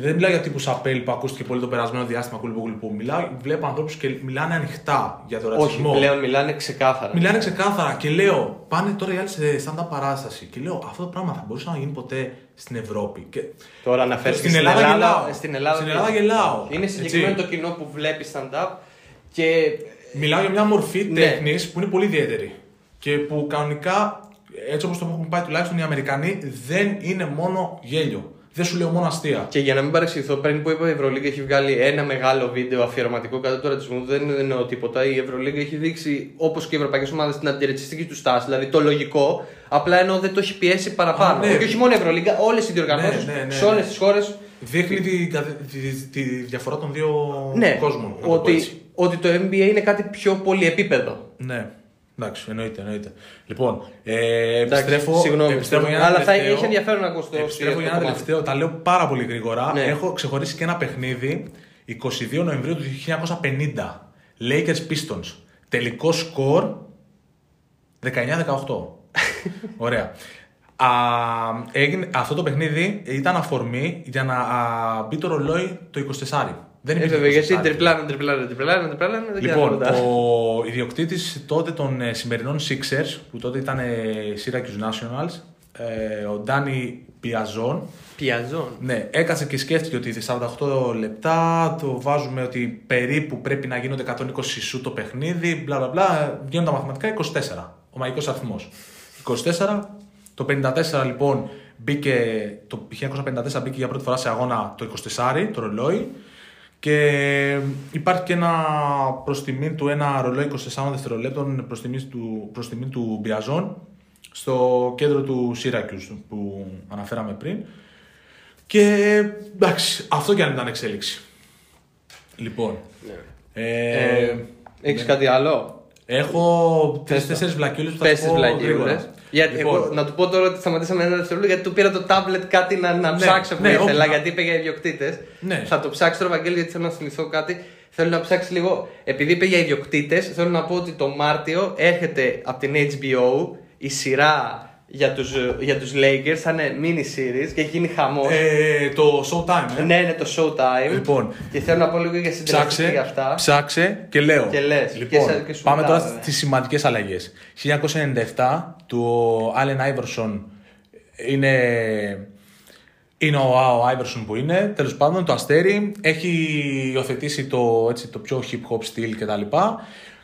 δεν μιλάω για τύπους Σαπέλ που ακούστηκε πολύ το περασμένο διάστημα κουλπού κουλπού. Μιλάω, βλέπω ανθρώπους και μιλάνε ανοιχτά για τον Όχι, ρατσισμό. πλέον μιλάνε ξεκάθαρα. Μιλάνε ξεκάθαρα και λέω, πάνε τώρα οι άλλοι σε stand-up παράσταση. Και λέω, αυτό το πράγμα θα μπορούσε να γίνει ποτέ στην Ευρώπη. Και Τώρα αναφέρει Στην Ελλάδα γελάω. Στην Ελλάδα, Στην Ελλάδα γελάω. Είναι Έτσι. συγκεκριμένο το κοινό που βλέπει stand-up και μιλάω για μια μορφή Ναι. τέχνης που είναι πολύ ιδιαίτερη. Και που κανονικά, έτσι όπως το έχουν πάει τουλάχιστον οι Αμερικανοί, δεν είναι μόνο γέλιο. Δεν σου λέω μόνο αστεία. Και για να μην παρεξηγηθώ, πριν που είπα η Ευρωλίγκα έχει βγάλει ένα μεγάλο βίντεο αφιερωματικό κατά του ρατσισμού, δεν εννοώ τίποτα. Η Ευρωλίγκα έχει δείξει, όπως και οι ευρωπαϊκές ομάδες, την αντιρατσιστική του στάση, δηλαδή το λογικό. Απλά ενώ δεν το έχει πιέσει παραπάνω. Α, ναι. Και όχι μόνο η Ευρωλίγκα, όλες οι διοργανώσεις Ναι, ναι, ναι, σε όλες ναι. τις χώρες. Δείχνει τη, τη, τη- τη διαφορά των δύο Ναι, κόσμων. να το πω έτσι. ότι, ότι το NBA είναι κάτι πιο πολυεπίπεδο. Ναι. Εντάξει, εννοείται, εννοείται. Λοιπόν, ε, Εντάξει, επιστρέφω, συγγνώμη, επιστρέφω για ένα αλλά θα τελευταίο. έχει ενδιαφέρον να ακούσω το Επιστρέφω για ένα κομμάτι. τελευταίο, τα λέω πάρα πολύ γρήγορα. Ναι. Έχω ξεχωρίσει και ένα παιχνίδι 22 Νοεμβρίου του 1950. Lakers Pistons. Τελικό σκορ 19-18. Ωραία. Α, έγινε, αυτό το παιχνίδι ήταν αφορμή για να α, μπει το ρολόι το 24. Δεν Ε, υπήρχε βέβαια, γιατί 24. τριπλάνο, τριπλάνο, τριπλάνο, τριπλάνο. δεν Λοιπόν, ξέρω. ο ιδιοκτήτης τότε των ε, σημερινών Sixers, που τότε ήταν ε, Syracuse Nationals, ε, ο Ντάνι Πιαζόν, Πιαζόν. ναι, έκατσε και σκέφτηκε ότι 48 λεπτά το βάζουμε ότι περίπου πρέπει να γίνονται 120 σου το παιχνίδι, μπλα μπλα μπλα, βγαίνουν τα μαθηματικά 24, ο μαγικός αριθμός. 24, το 54 λοιπόν μπήκε, το 1954 μπήκε για πρώτη φορά σε αγώνα το 24, το ρολόι, και υπάρχει και ένα προς τιμή του ένα ρολόι 24 δευτερολέπτων προς τιμή του, προς τιμή του Μπιαζόν στο κέντρο του Syracuse που αναφέραμε πριν. Και εντάξει, αυτό κι αν ήταν εξέλιξη. Λοιπόν. Ε, Ε, Έχεις κάτι άλλο; έχω Πες τρει-τέσσερι βλακιούλες που θα Πες σου τι πω βλακίε. γρήγορα. Γιατί Λοιπόν, εγώ, να του πω τώρα ότι σταματήσαμε ένα δευτερόλεπτο γιατί του πήρα το tablet κάτι να, να Ναι, ψάξω που ναι, ήθελα. όπου- Γιατί είπε για ιδιοκτήτες. Ναι. Θα το ψάξω τώρα, Βαγγέλη, γιατί θέλω να θυμηθώ κάτι. Θέλω να ψάξει λίγο. Επειδή είπε για ιδιοκτήτες, θέλω να πω ότι το Μάρτιο έρχεται από την HBO η σειρά για τους, για τους Lakers. Θα είναι mini series και έχει γίνει χαμός. ε, το Showtime, ε. Ναι, είναι το Showtime. Λοιπόν, Και θέλω να πω λίγο για συντηρητική Ψάξε, για αυτά. ψάξε και λέω. Και λες. Λοιπόν, Και σε- και σου πάμε μιλάω, τώρα ναι. στις σημαντικές αλλαγές. 1997, του Allen Iverson είναι, είναι ο, ο Iverson που είναι. Τέλος πάντων, το αστέρι έχει υιοθετήσει το, έτσι, το πιο hip hop στυλ κτλ.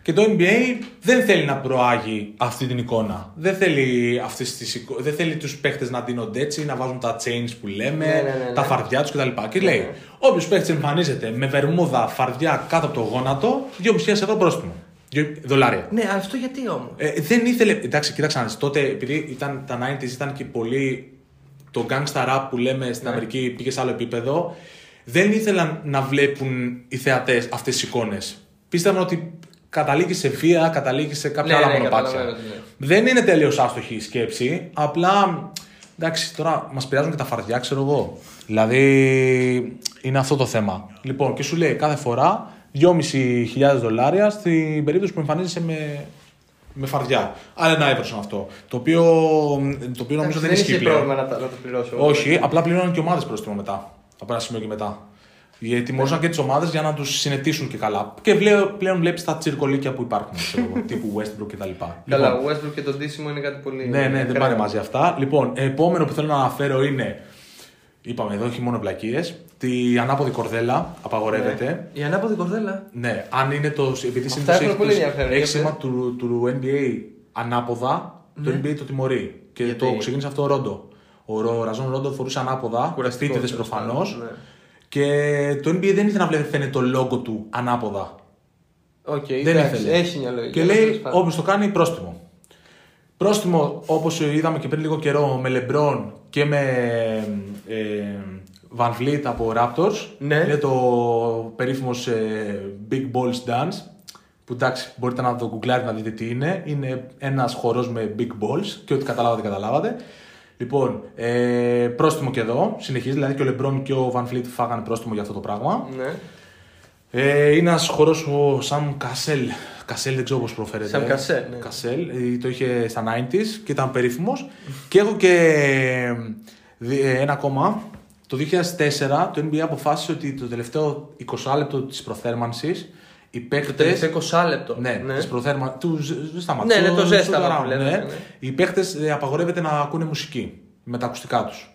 Και το NBA δεν θέλει να προάγει αυτή την εικόνα. Δεν θέλει, αυτές τις, εικο- δεν θέλει τους παίχτες να ντύνονται έτσι, να βάζουν τα chains που λέμε, Ναι, ναι, ναι, τα ναι. φαρδιά τους κτλ. Και λέει, όποιος παίχτη εμφανίζεται με βερμούδα, φαρδιά κάτω από το γόνατο, 2.500 ευρώ πρόστιμο. Δύο- Δολάρια. Ναι, αυτό γιατί όμως; Ε, δεν ήθελε. Εντάξει, κοίταξε να δεις, Τότε, επειδή ήταν, τα 90s ήταν και πολύ. Το gangsta rap που λέμε στην Ναι. Αμερική πήγε σε άλλο επίπεδο. Δεν ήθελαν να βλέπουν οι θεατές αυτές τις εικόνες. Πίστευαν ότι καταλήγει σε βία, καταλήγει σε κάποια Ναι, άλλα ναι, μονοπάτια. καταλαβαίνω τι λέει. Δεν είναι τελείω άστοχη η σκέψη. Απλά. Εντάξει, τώρα μας πειράζουν και τα φαρδιά, ξέρω εγώ. Δηλαδή είναι αυτό το θέμα. Λοιπόν, και σου λέει κάθε φορά 2.500 δολάρια στην περίπτωση που εμφανίζεσαι με, με φαρδιά. Άρα ένα Iverson αυτό. Το οποίο, το οποίο νομίζω δεν δεν ισχύει είχε πλέον. πρόβλημα να, τα- να το πληρώσω. Όχι, απλά πληρώνουν και ομάδες πρόστιμο μετά. Από ένα σημείο και μετά. Γιατί τιμωρούσαν και τις ομάδες για να τους συνετίσουν και καλά. Και πλέον, πλέον βλέπεις τα τσιρκολίκια που υπάρχουν, ξέρω εγώ, τύπου Westbrook κτλ. Καλά, Λοιπόν, ο Westbrook και το ντύσιμο είναι κάτι πολύ. ναι, ναι, δεν κρέμα. πάνε μαζί αυτά. Λοιπόν, επόμενο που θέλω να αναφέρω είναι. Είπαμε εδώ, έχει μόνο πλακίε. Τη ανάποδη κορδέλα απαγορεύεται. Η ανάποδη κορδέλα. Ναι, αν είναι το. Επειδή Αυτά συνήθως έχουν έχεις, πολύ το- ενδιαφέρον, έχει για σήμα πες. του, του NBA ανάποδα, το NBA το τιμωρεί. Και Γιατί; το ξεκίνησε αυτό ο Ρόντο. Ο Ρο- Ραζόν Ρόντο φορούσε ανάποδα, Κουραστικός, επίτηδες τέλος προφανώς. πάντων, ναι. Και το NBA δεν ήθελε να βλέπει φαίνεται το λόγο του ανάποδα. Οκ, Δεν εντάξει, ήθελε. Έχει μια λογική. Και τέλος λέει, πάντων. όποιο το κάνει, πρόστιμο. Πρόστιμο, όπως είδαμε και πριν λίγο καιρό, με Λεμπρόν και με ε, Van Vliet από Raptors. Ναι. Είναι το περίφημος ε, Big Balls Dance. Που εντάξει, μπορείτε να το γκουγκλάρετε να δείτε τι είναι. Είναι ένας χορός με big balls και ό,τι καταλάβατε, καταλάβατε. Λοιπόν, ε, πρόστιμο και εδώ. Συνεχίζει, δηλαδή και ο Λεμπρόν και ο Van Vliet φάγανε πρόστιμο για αυτό το πράγμα. Ναι. Ε, είναι ένας χορός ο Σαμ Κασέλ. Κασέλ δεν ξέρω πώς προφέρεται. Sam Cassell, ναι. Κασέλ. Ε, Το είχε στα 90s και ήταν περίφημος. και έχω και δι- ε, ένα ακόμα. Το 2004 το NBA αποφάσισε ότι το τελευταίο 20 λεπτό της προθέρμανσης οι Το παίχτε. τελευταίο 20 λεπτό. Ναι, ναι. Της προθέρμα... του ζ- σταματού, Ναι, ναι, το του ζέσταμα shoot που around, λέμε, ναι. ναι, ναι. Οι παίχτε απαγορεύεται να ακούνε μουσική με τα ακουστικά τους.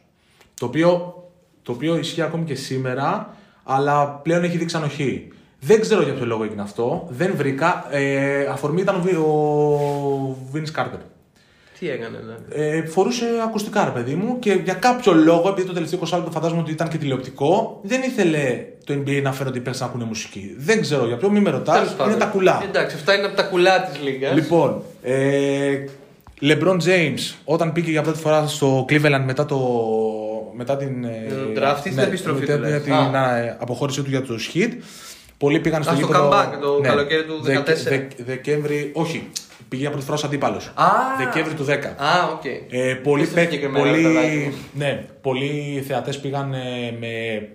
Το οποίο, το οποίο ισχύει ακόμη και σήμερα, αλλά πλέον έχει δείξει ανοχή. Δεν ξέρω για ποιο λόγο έγινε αυτό. Δεν βρήκα. Ε, αφορμή ήταν ο, Βι- ο Vince Carter. Τι έκανε, δηλαδή; Ε, φορούσε ακουστικά, ρε παιδί μου, και για κάποιο λόγο, επειδή το τελευταίο 20 λεπτό φαντάζομαι ότι ήταν και τηλεοπτικό, δεν ήθελε το NBA να φέρει ότι οι παίκτες να ακούνε μουσική. Δεν ξέρω για ποιο, μη με ρωτάς. Τέλος Είναι πάντων. τα κουλά. Εντάξει, αυτά είναι από τα κουλά της Λίγκα. Λοιπόν, ε, LeBron James όταν πήγε για πρώτη φορά στο Cleveland μετά, το, μετά την, ε, τον draft ή στην επιστροφή μετά του, λες; την Α. να, ε, αποχώρησή του για του Heat. Πολλοί πήγαν στο Α, στο γήπεδο- comeback, το καλοκαίρι του Δεκ- 14. Δεκ- Δεκέμβρη, όχι, πήγε για πρώτη φορά ως αντίπαλος. Α. Δεκέμβρη του 10. Α, οκ. Ε, πολλοί, Πες το παίκ- συγκεκριμένα, πολλοί, παιδάκι. ναι, πολλοί θεατές πήγαν ε, με,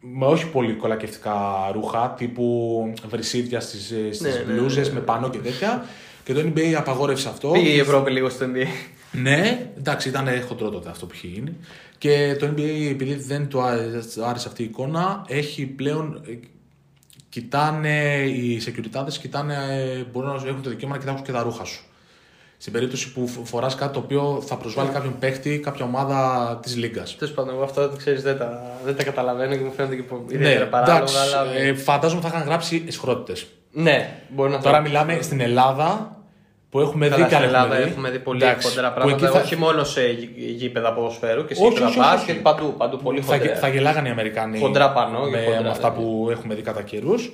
με όχι πολύ κολακευτικά ρούχα, τύπου βρισίδια στις, ε, στις Ναι, ναι, ναι, μπλούζες, ναι. με πανό και τέτοια. Και το NBA απαγόρευσε αυτό. Πήγε η Ευρώπη λίγο στο NBA. Ναι, εντάξει, ήταν χοντρό τότε αυτό που είχε γίνει. Και το NBA, επειδή δεν του άρεσε, άρεσε αυτή η εικόνα, έχει πλέον. Ε, Κοιτάνε οι security, κοιτάνε, ε, μπορούν να έχουν το δικαίωμα να κοιτάξουν και τα ρούχα σου. Στην περίπτωση που φοράς κάτι το οποίο θα προσβάλλει κάποιον παίχτη, κάποια ομάδα της Λίγκας. Τέλος πάντων, εγώ αυτό το ξέρεις δεν τα, δεν τα καταλαβαίνω και μου φαίνονται και πο- Ναι, ιδιαίτερα παράλογα. εντάξει, Αλλά... ε, φαντάζομαι θα είχαν γράψει εσχρότητες. Ναι, μπορεί να Τώρα θα- μιλάμε στην Ελλάδα που έχουμε Καλά, δει και στην άλλα Ελλάδα έχουμε δει πολύ Εντάξει, χοντρά που πράγματα. εκεί θα- Όχι μόνο σε γη- γήπεδα ποδοσφαίρου και σε Όχι, γήπεδα όχι, όχι, μπάσκετ. όχι. Παντού, παντού πολύ θα, χοντρά. θα γελάγανε οι Αμερικάνοι Χοντρά πανό και με, χοντρά, με αυτά ναι. που έχουμε δει κατά καιρούς.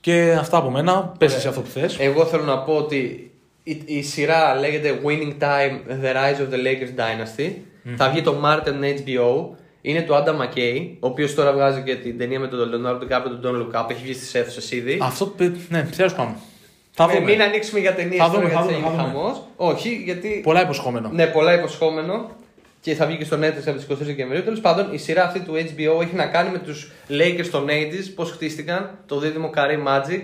Και αυτά από μένα. Πες εσύ αυτό που θες. Εγώ θέλω να πω ότι η, η σειρά λέγεται Winning Time The Rise of the Lakers Dynasty. Θα βγει το Μάρτιο HBO. Είναι του Άντα Μακέι, ο οποίος τώρα βγάζει και την ταινία με τον Leonardo DiCaprio τον Don Look Up. Έχει βγει στις αίθουσες ήδη. Αυτό που. Ναι, τέλο πάντων. Θα Ε, δούμε. μην ανοίξουμε για ταινίες Θα δούμε, τώρα θα γιατί θα δούμε, γίνει θα δούμε. χαμός. Όχι, γιατί. Πολλά υποσχόμενο. Ναι, πολλά υποσχόμενο. Και θα βγει και στο Netflix από τις 23 Δεκεμβρίου. Τέλος πάντων, η σειρά αυτή του HBO έχει να κάνει με τους Lakers των 80s, πώς χτίστηκαν, το δίδυμο Curry Magic.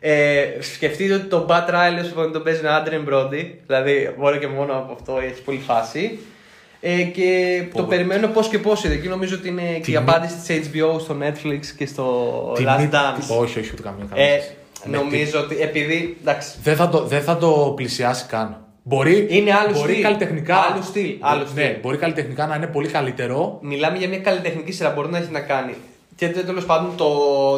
Ε, σκεφτείτε ότι το Bat Riley που τον παίζει είναι ο Adrian Brody. Δηλαδή, μόνο και μόνο από αυτό έχει πολύ φάση. Ε, και το περιμένω πώς και πώς είναι. Εκεί νομίζω ότι είναι και η Τιμή- απάντηση της HBO στο Netflix και στο Τιμή- Last Dance. Όχι, όχι, ούτε καμία καμία. Ε, σχέση. Με νομίζω ότι επειδή. Εντάξει, Δεν θα, το, δεν θα το πλησιάσει καν. Μπορεί, Είναι άλλου μπορεί στυλ. καλλιτεχνικά. Άλλου στυλ, άλλου Ναι, στυλ. μπορεί καλλιτεχνικά να είναι πολύ καλύτερο. Μιλάμε για μια καλλιτεχνική σειρά, μπορεί να έχει να κάνει. Και τέλος πάντων το,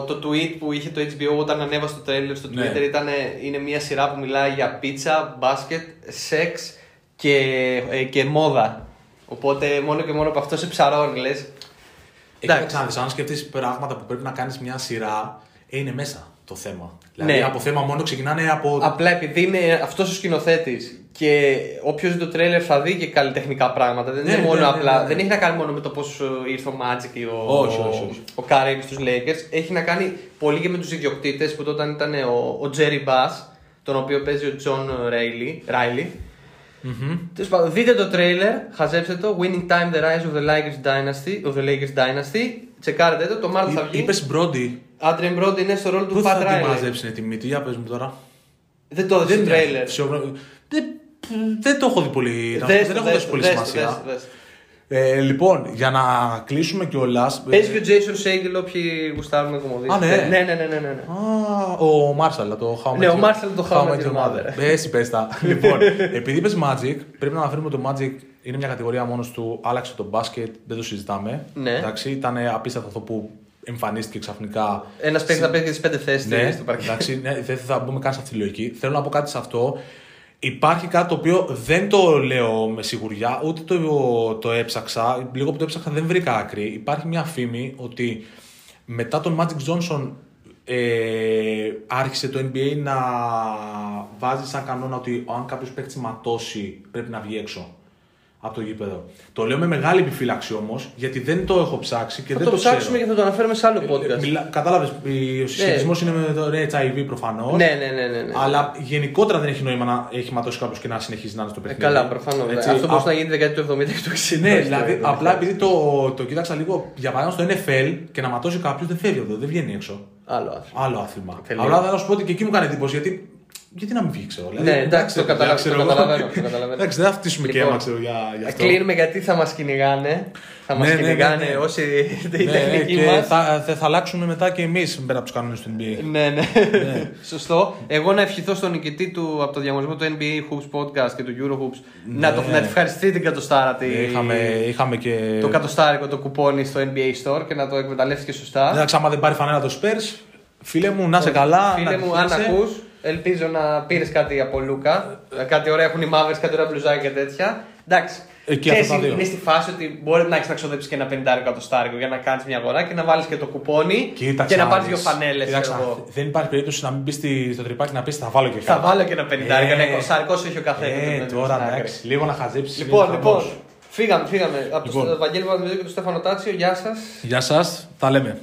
το tweet που είχε το HBO όταν ανέβασε το τρέλερ στο Ναι. Twitter ήταν, είναι μια σειρά που μιλάει για πίτσα, μπάσκετ, σεξ και, ε, και μόδα. Οπότε μόνο και μόνο από αυτό σε ψαρώνει, λες. Εντάξει. Ξαναδείς, αν σκεφτείς πράγματα που πρέπει να κάνεις μια σειρά, ε, είναι μέσα το θέμα. Δηλαδή Ναι. από θέμα μόνο ξεκινάνε από. Απλά επειδή είναι αυτός ο σκηνοθέτης και όποιος δει το τρέλερ θα δει και καλλιτεχνικά πράγματα. Δεν Ναι, είναι ναι, μόνο ναι, απλά. ναι, ναι. Δεν έχει να κάνει μόνο με το πώς ήρθε ο Magic ή ο, Όχι, όχι, όχι. ο Curry στους Lakers. Έχει να κάνει πολύ και με τους ιδιοκτήτες που τότε ήταν ο, ο Jerry Bass, τον οποίο παίζει ο John Riley. Riley. Μμμ. Τέλος πάντων, δείτε το τρέιλερ, χαζέψτε το. Winning Time, The Rise of the Lakers Dynasty. Of the Lakers Dynasty. Τσεκάρετε το, το Μάρτιο θα βγει. Είπες Μπρόντι. Adrian Brody είναι στο ρόλο του Πού Pat θα τη Riley. μαζέψουν τη μύτη, για πες μου τώρα. Δεν το είδες στο τρέιλερ. Φυσιογνω- Δεν, δεν το έχω δει πολύ. να- Δες δεν το, έχω δες δώσει το, πολύ δες το, σημασία. δες το, δες το. Ε, λοιπόν, για να κλείσουμε κιόλας. Παίζει και ο Jason Segel όποιοι γουστάρουν να κομμωδίσει. Α, ναι. ναι, ναι, ναι, ναι, ναι, ναι. Α, ο Μάρσαλ, το How I Ναι, Met ο Your- Marshall το How I Met Your Mother. Ε, Εσύ πες τα. λοιπόν, επειδή είπες Magic, πρέπει να αναφέρουμε ότι το Magic είναι μια κατηγορία μόνος του. Άλλαξε το μπάσκετ, δεν το συζητάμε. Ναι. Εντάξει, ήταν απίστευτο αυτό που εμφανίστηκε ξαφνικά. Ένας παίκτης θα παίζει τι πέντε θέσεις Ναι, στο παρκέ. εντάξει, ναι, δεν θα μπούμε καν σε αυτή τη λογική. Θέλω να πω κάτι σε αυτό. Υπάρχει κάτι το οποίο δεν το λέω με σιγουριά, ούτε το, το έψαξα. Λίγο που το έψαξα δεν βρήκα άκρη. Υπάρχει μια φήμη ότι μετά τον Magic Johnson ε, άρχισε το NBA να βάζει σαν κανόνα ότι αν κάποιος παίκτης ματώσει πρέπει να βγει έξω από το γήπεδο. Το λέω με μεγάλη επιφύλαξη όμως, γιατί δεν το έχω ψάξει και Θα δεν το το, ξέρω. ψάξουμε και θα το αναφέρουμε σε άλλο podcast. Μιλά, κατάλαβες, ο συσχετισμός είναι με το HIV προφανώς. Ναι, ναι, ναι, ναι. ναι. Αλλά γενικότερα δεν έχει νόημα να έχει ματώσει κάποιος και να συνεχίζει να είναι στο Ε, παιχνίδι. καλά, προφανώς. Έτσι, Αυτό α- μπορεί να γίνει τη δεκαετία του 70 και του 60. Ναι, δηλαδή απλά επειδή το, το κοίταξα λίγο για παράδειγμα στο NFL και να ματώσει κάποιος δεν φεύγει από εδώ, δεν βγαίνει έξω. Άλλο άθλημα. Άλλο άθλημα. Τελείως. Απλά θα σου πω ότι και εκεί μου κάνει εντύπωση γιατί. Γιατί να μην βγει, ξέρω. Δηλαδή, Ναι, εντάξει, το δεν καταλαβα- ξέρω το εγώ. καταλαβαίνω, το καταλαβαίνω. Εντάξει, δεν θα φτύσουμε και Λοιπόν, αίμα, ξέρω για, για Ε, αυτό. Κλείνουμε γιατί θα μας κυνηγάνε. Θα μας Ναι, ναι, ναι, κυνηγάνε ναι. όσοι οι Ναι, ναι, τεχνικοί και μας. θα, θα, θα αλλάξουμε μετά και εμείς πέρα από τους κανόνες του NBA. Ναι, ναι. Σωστό. Εγώ να ευχηθώ στον νικητή του από το διαγωνισμό του NBA Hoops Podcast και του Euro Hoops να, το, Ναι. να τη ευχαριστεί την κατοστάρα τη. Είχαμε, είχαμε και. Το κατοστάρικο το κουπόνι στο NBA Store και να το εκμεταλλεύτηκε σωστά. Εντάξει, άμα δεν πάρει φανέλα το Spurs, Φίλε μου, να σε καλά. Φίλε να μου, αν τυχαίσαι. ακούς, ελπίζω να πήρες κάτι από Λούκα. Κάτι ωραία έχουν οι μαύρες, κάτι ωραία μπλουζάκια και τέτοια. Εντάξει. Εκεί Ξέρεις, αυτά τα δύο. είναι στη φάση ότι μπορεί να έχεις να ξοδέψεις και ένα 50 εκατοστάρικο για να κάνεις μια αγορά και να βάλεις και το κουπόνι Κοίταξε και να να πάρεις δεις. δύο φανέλες. Κοίταξε, δεν υπάρχει περίπτωση να μην μπεις στη- στο τρυπάκι να πεις θα βάλω και Θα κάτι. βάλω και ένα 50, Ε, ένα εικοσάρικο όσο έχει ο καθένας. Ε, τώρα εντάξει, λίγο να χαζέψεις. Λοιπόν, λοιπόν, φύγαμε, φύγαμε. Από Λοιπόν. τον Βαγγέλη Παπαδημητρίου και τον Στέφανο Τάτσιο, γεια σας. Γεια σας, τα λέμε.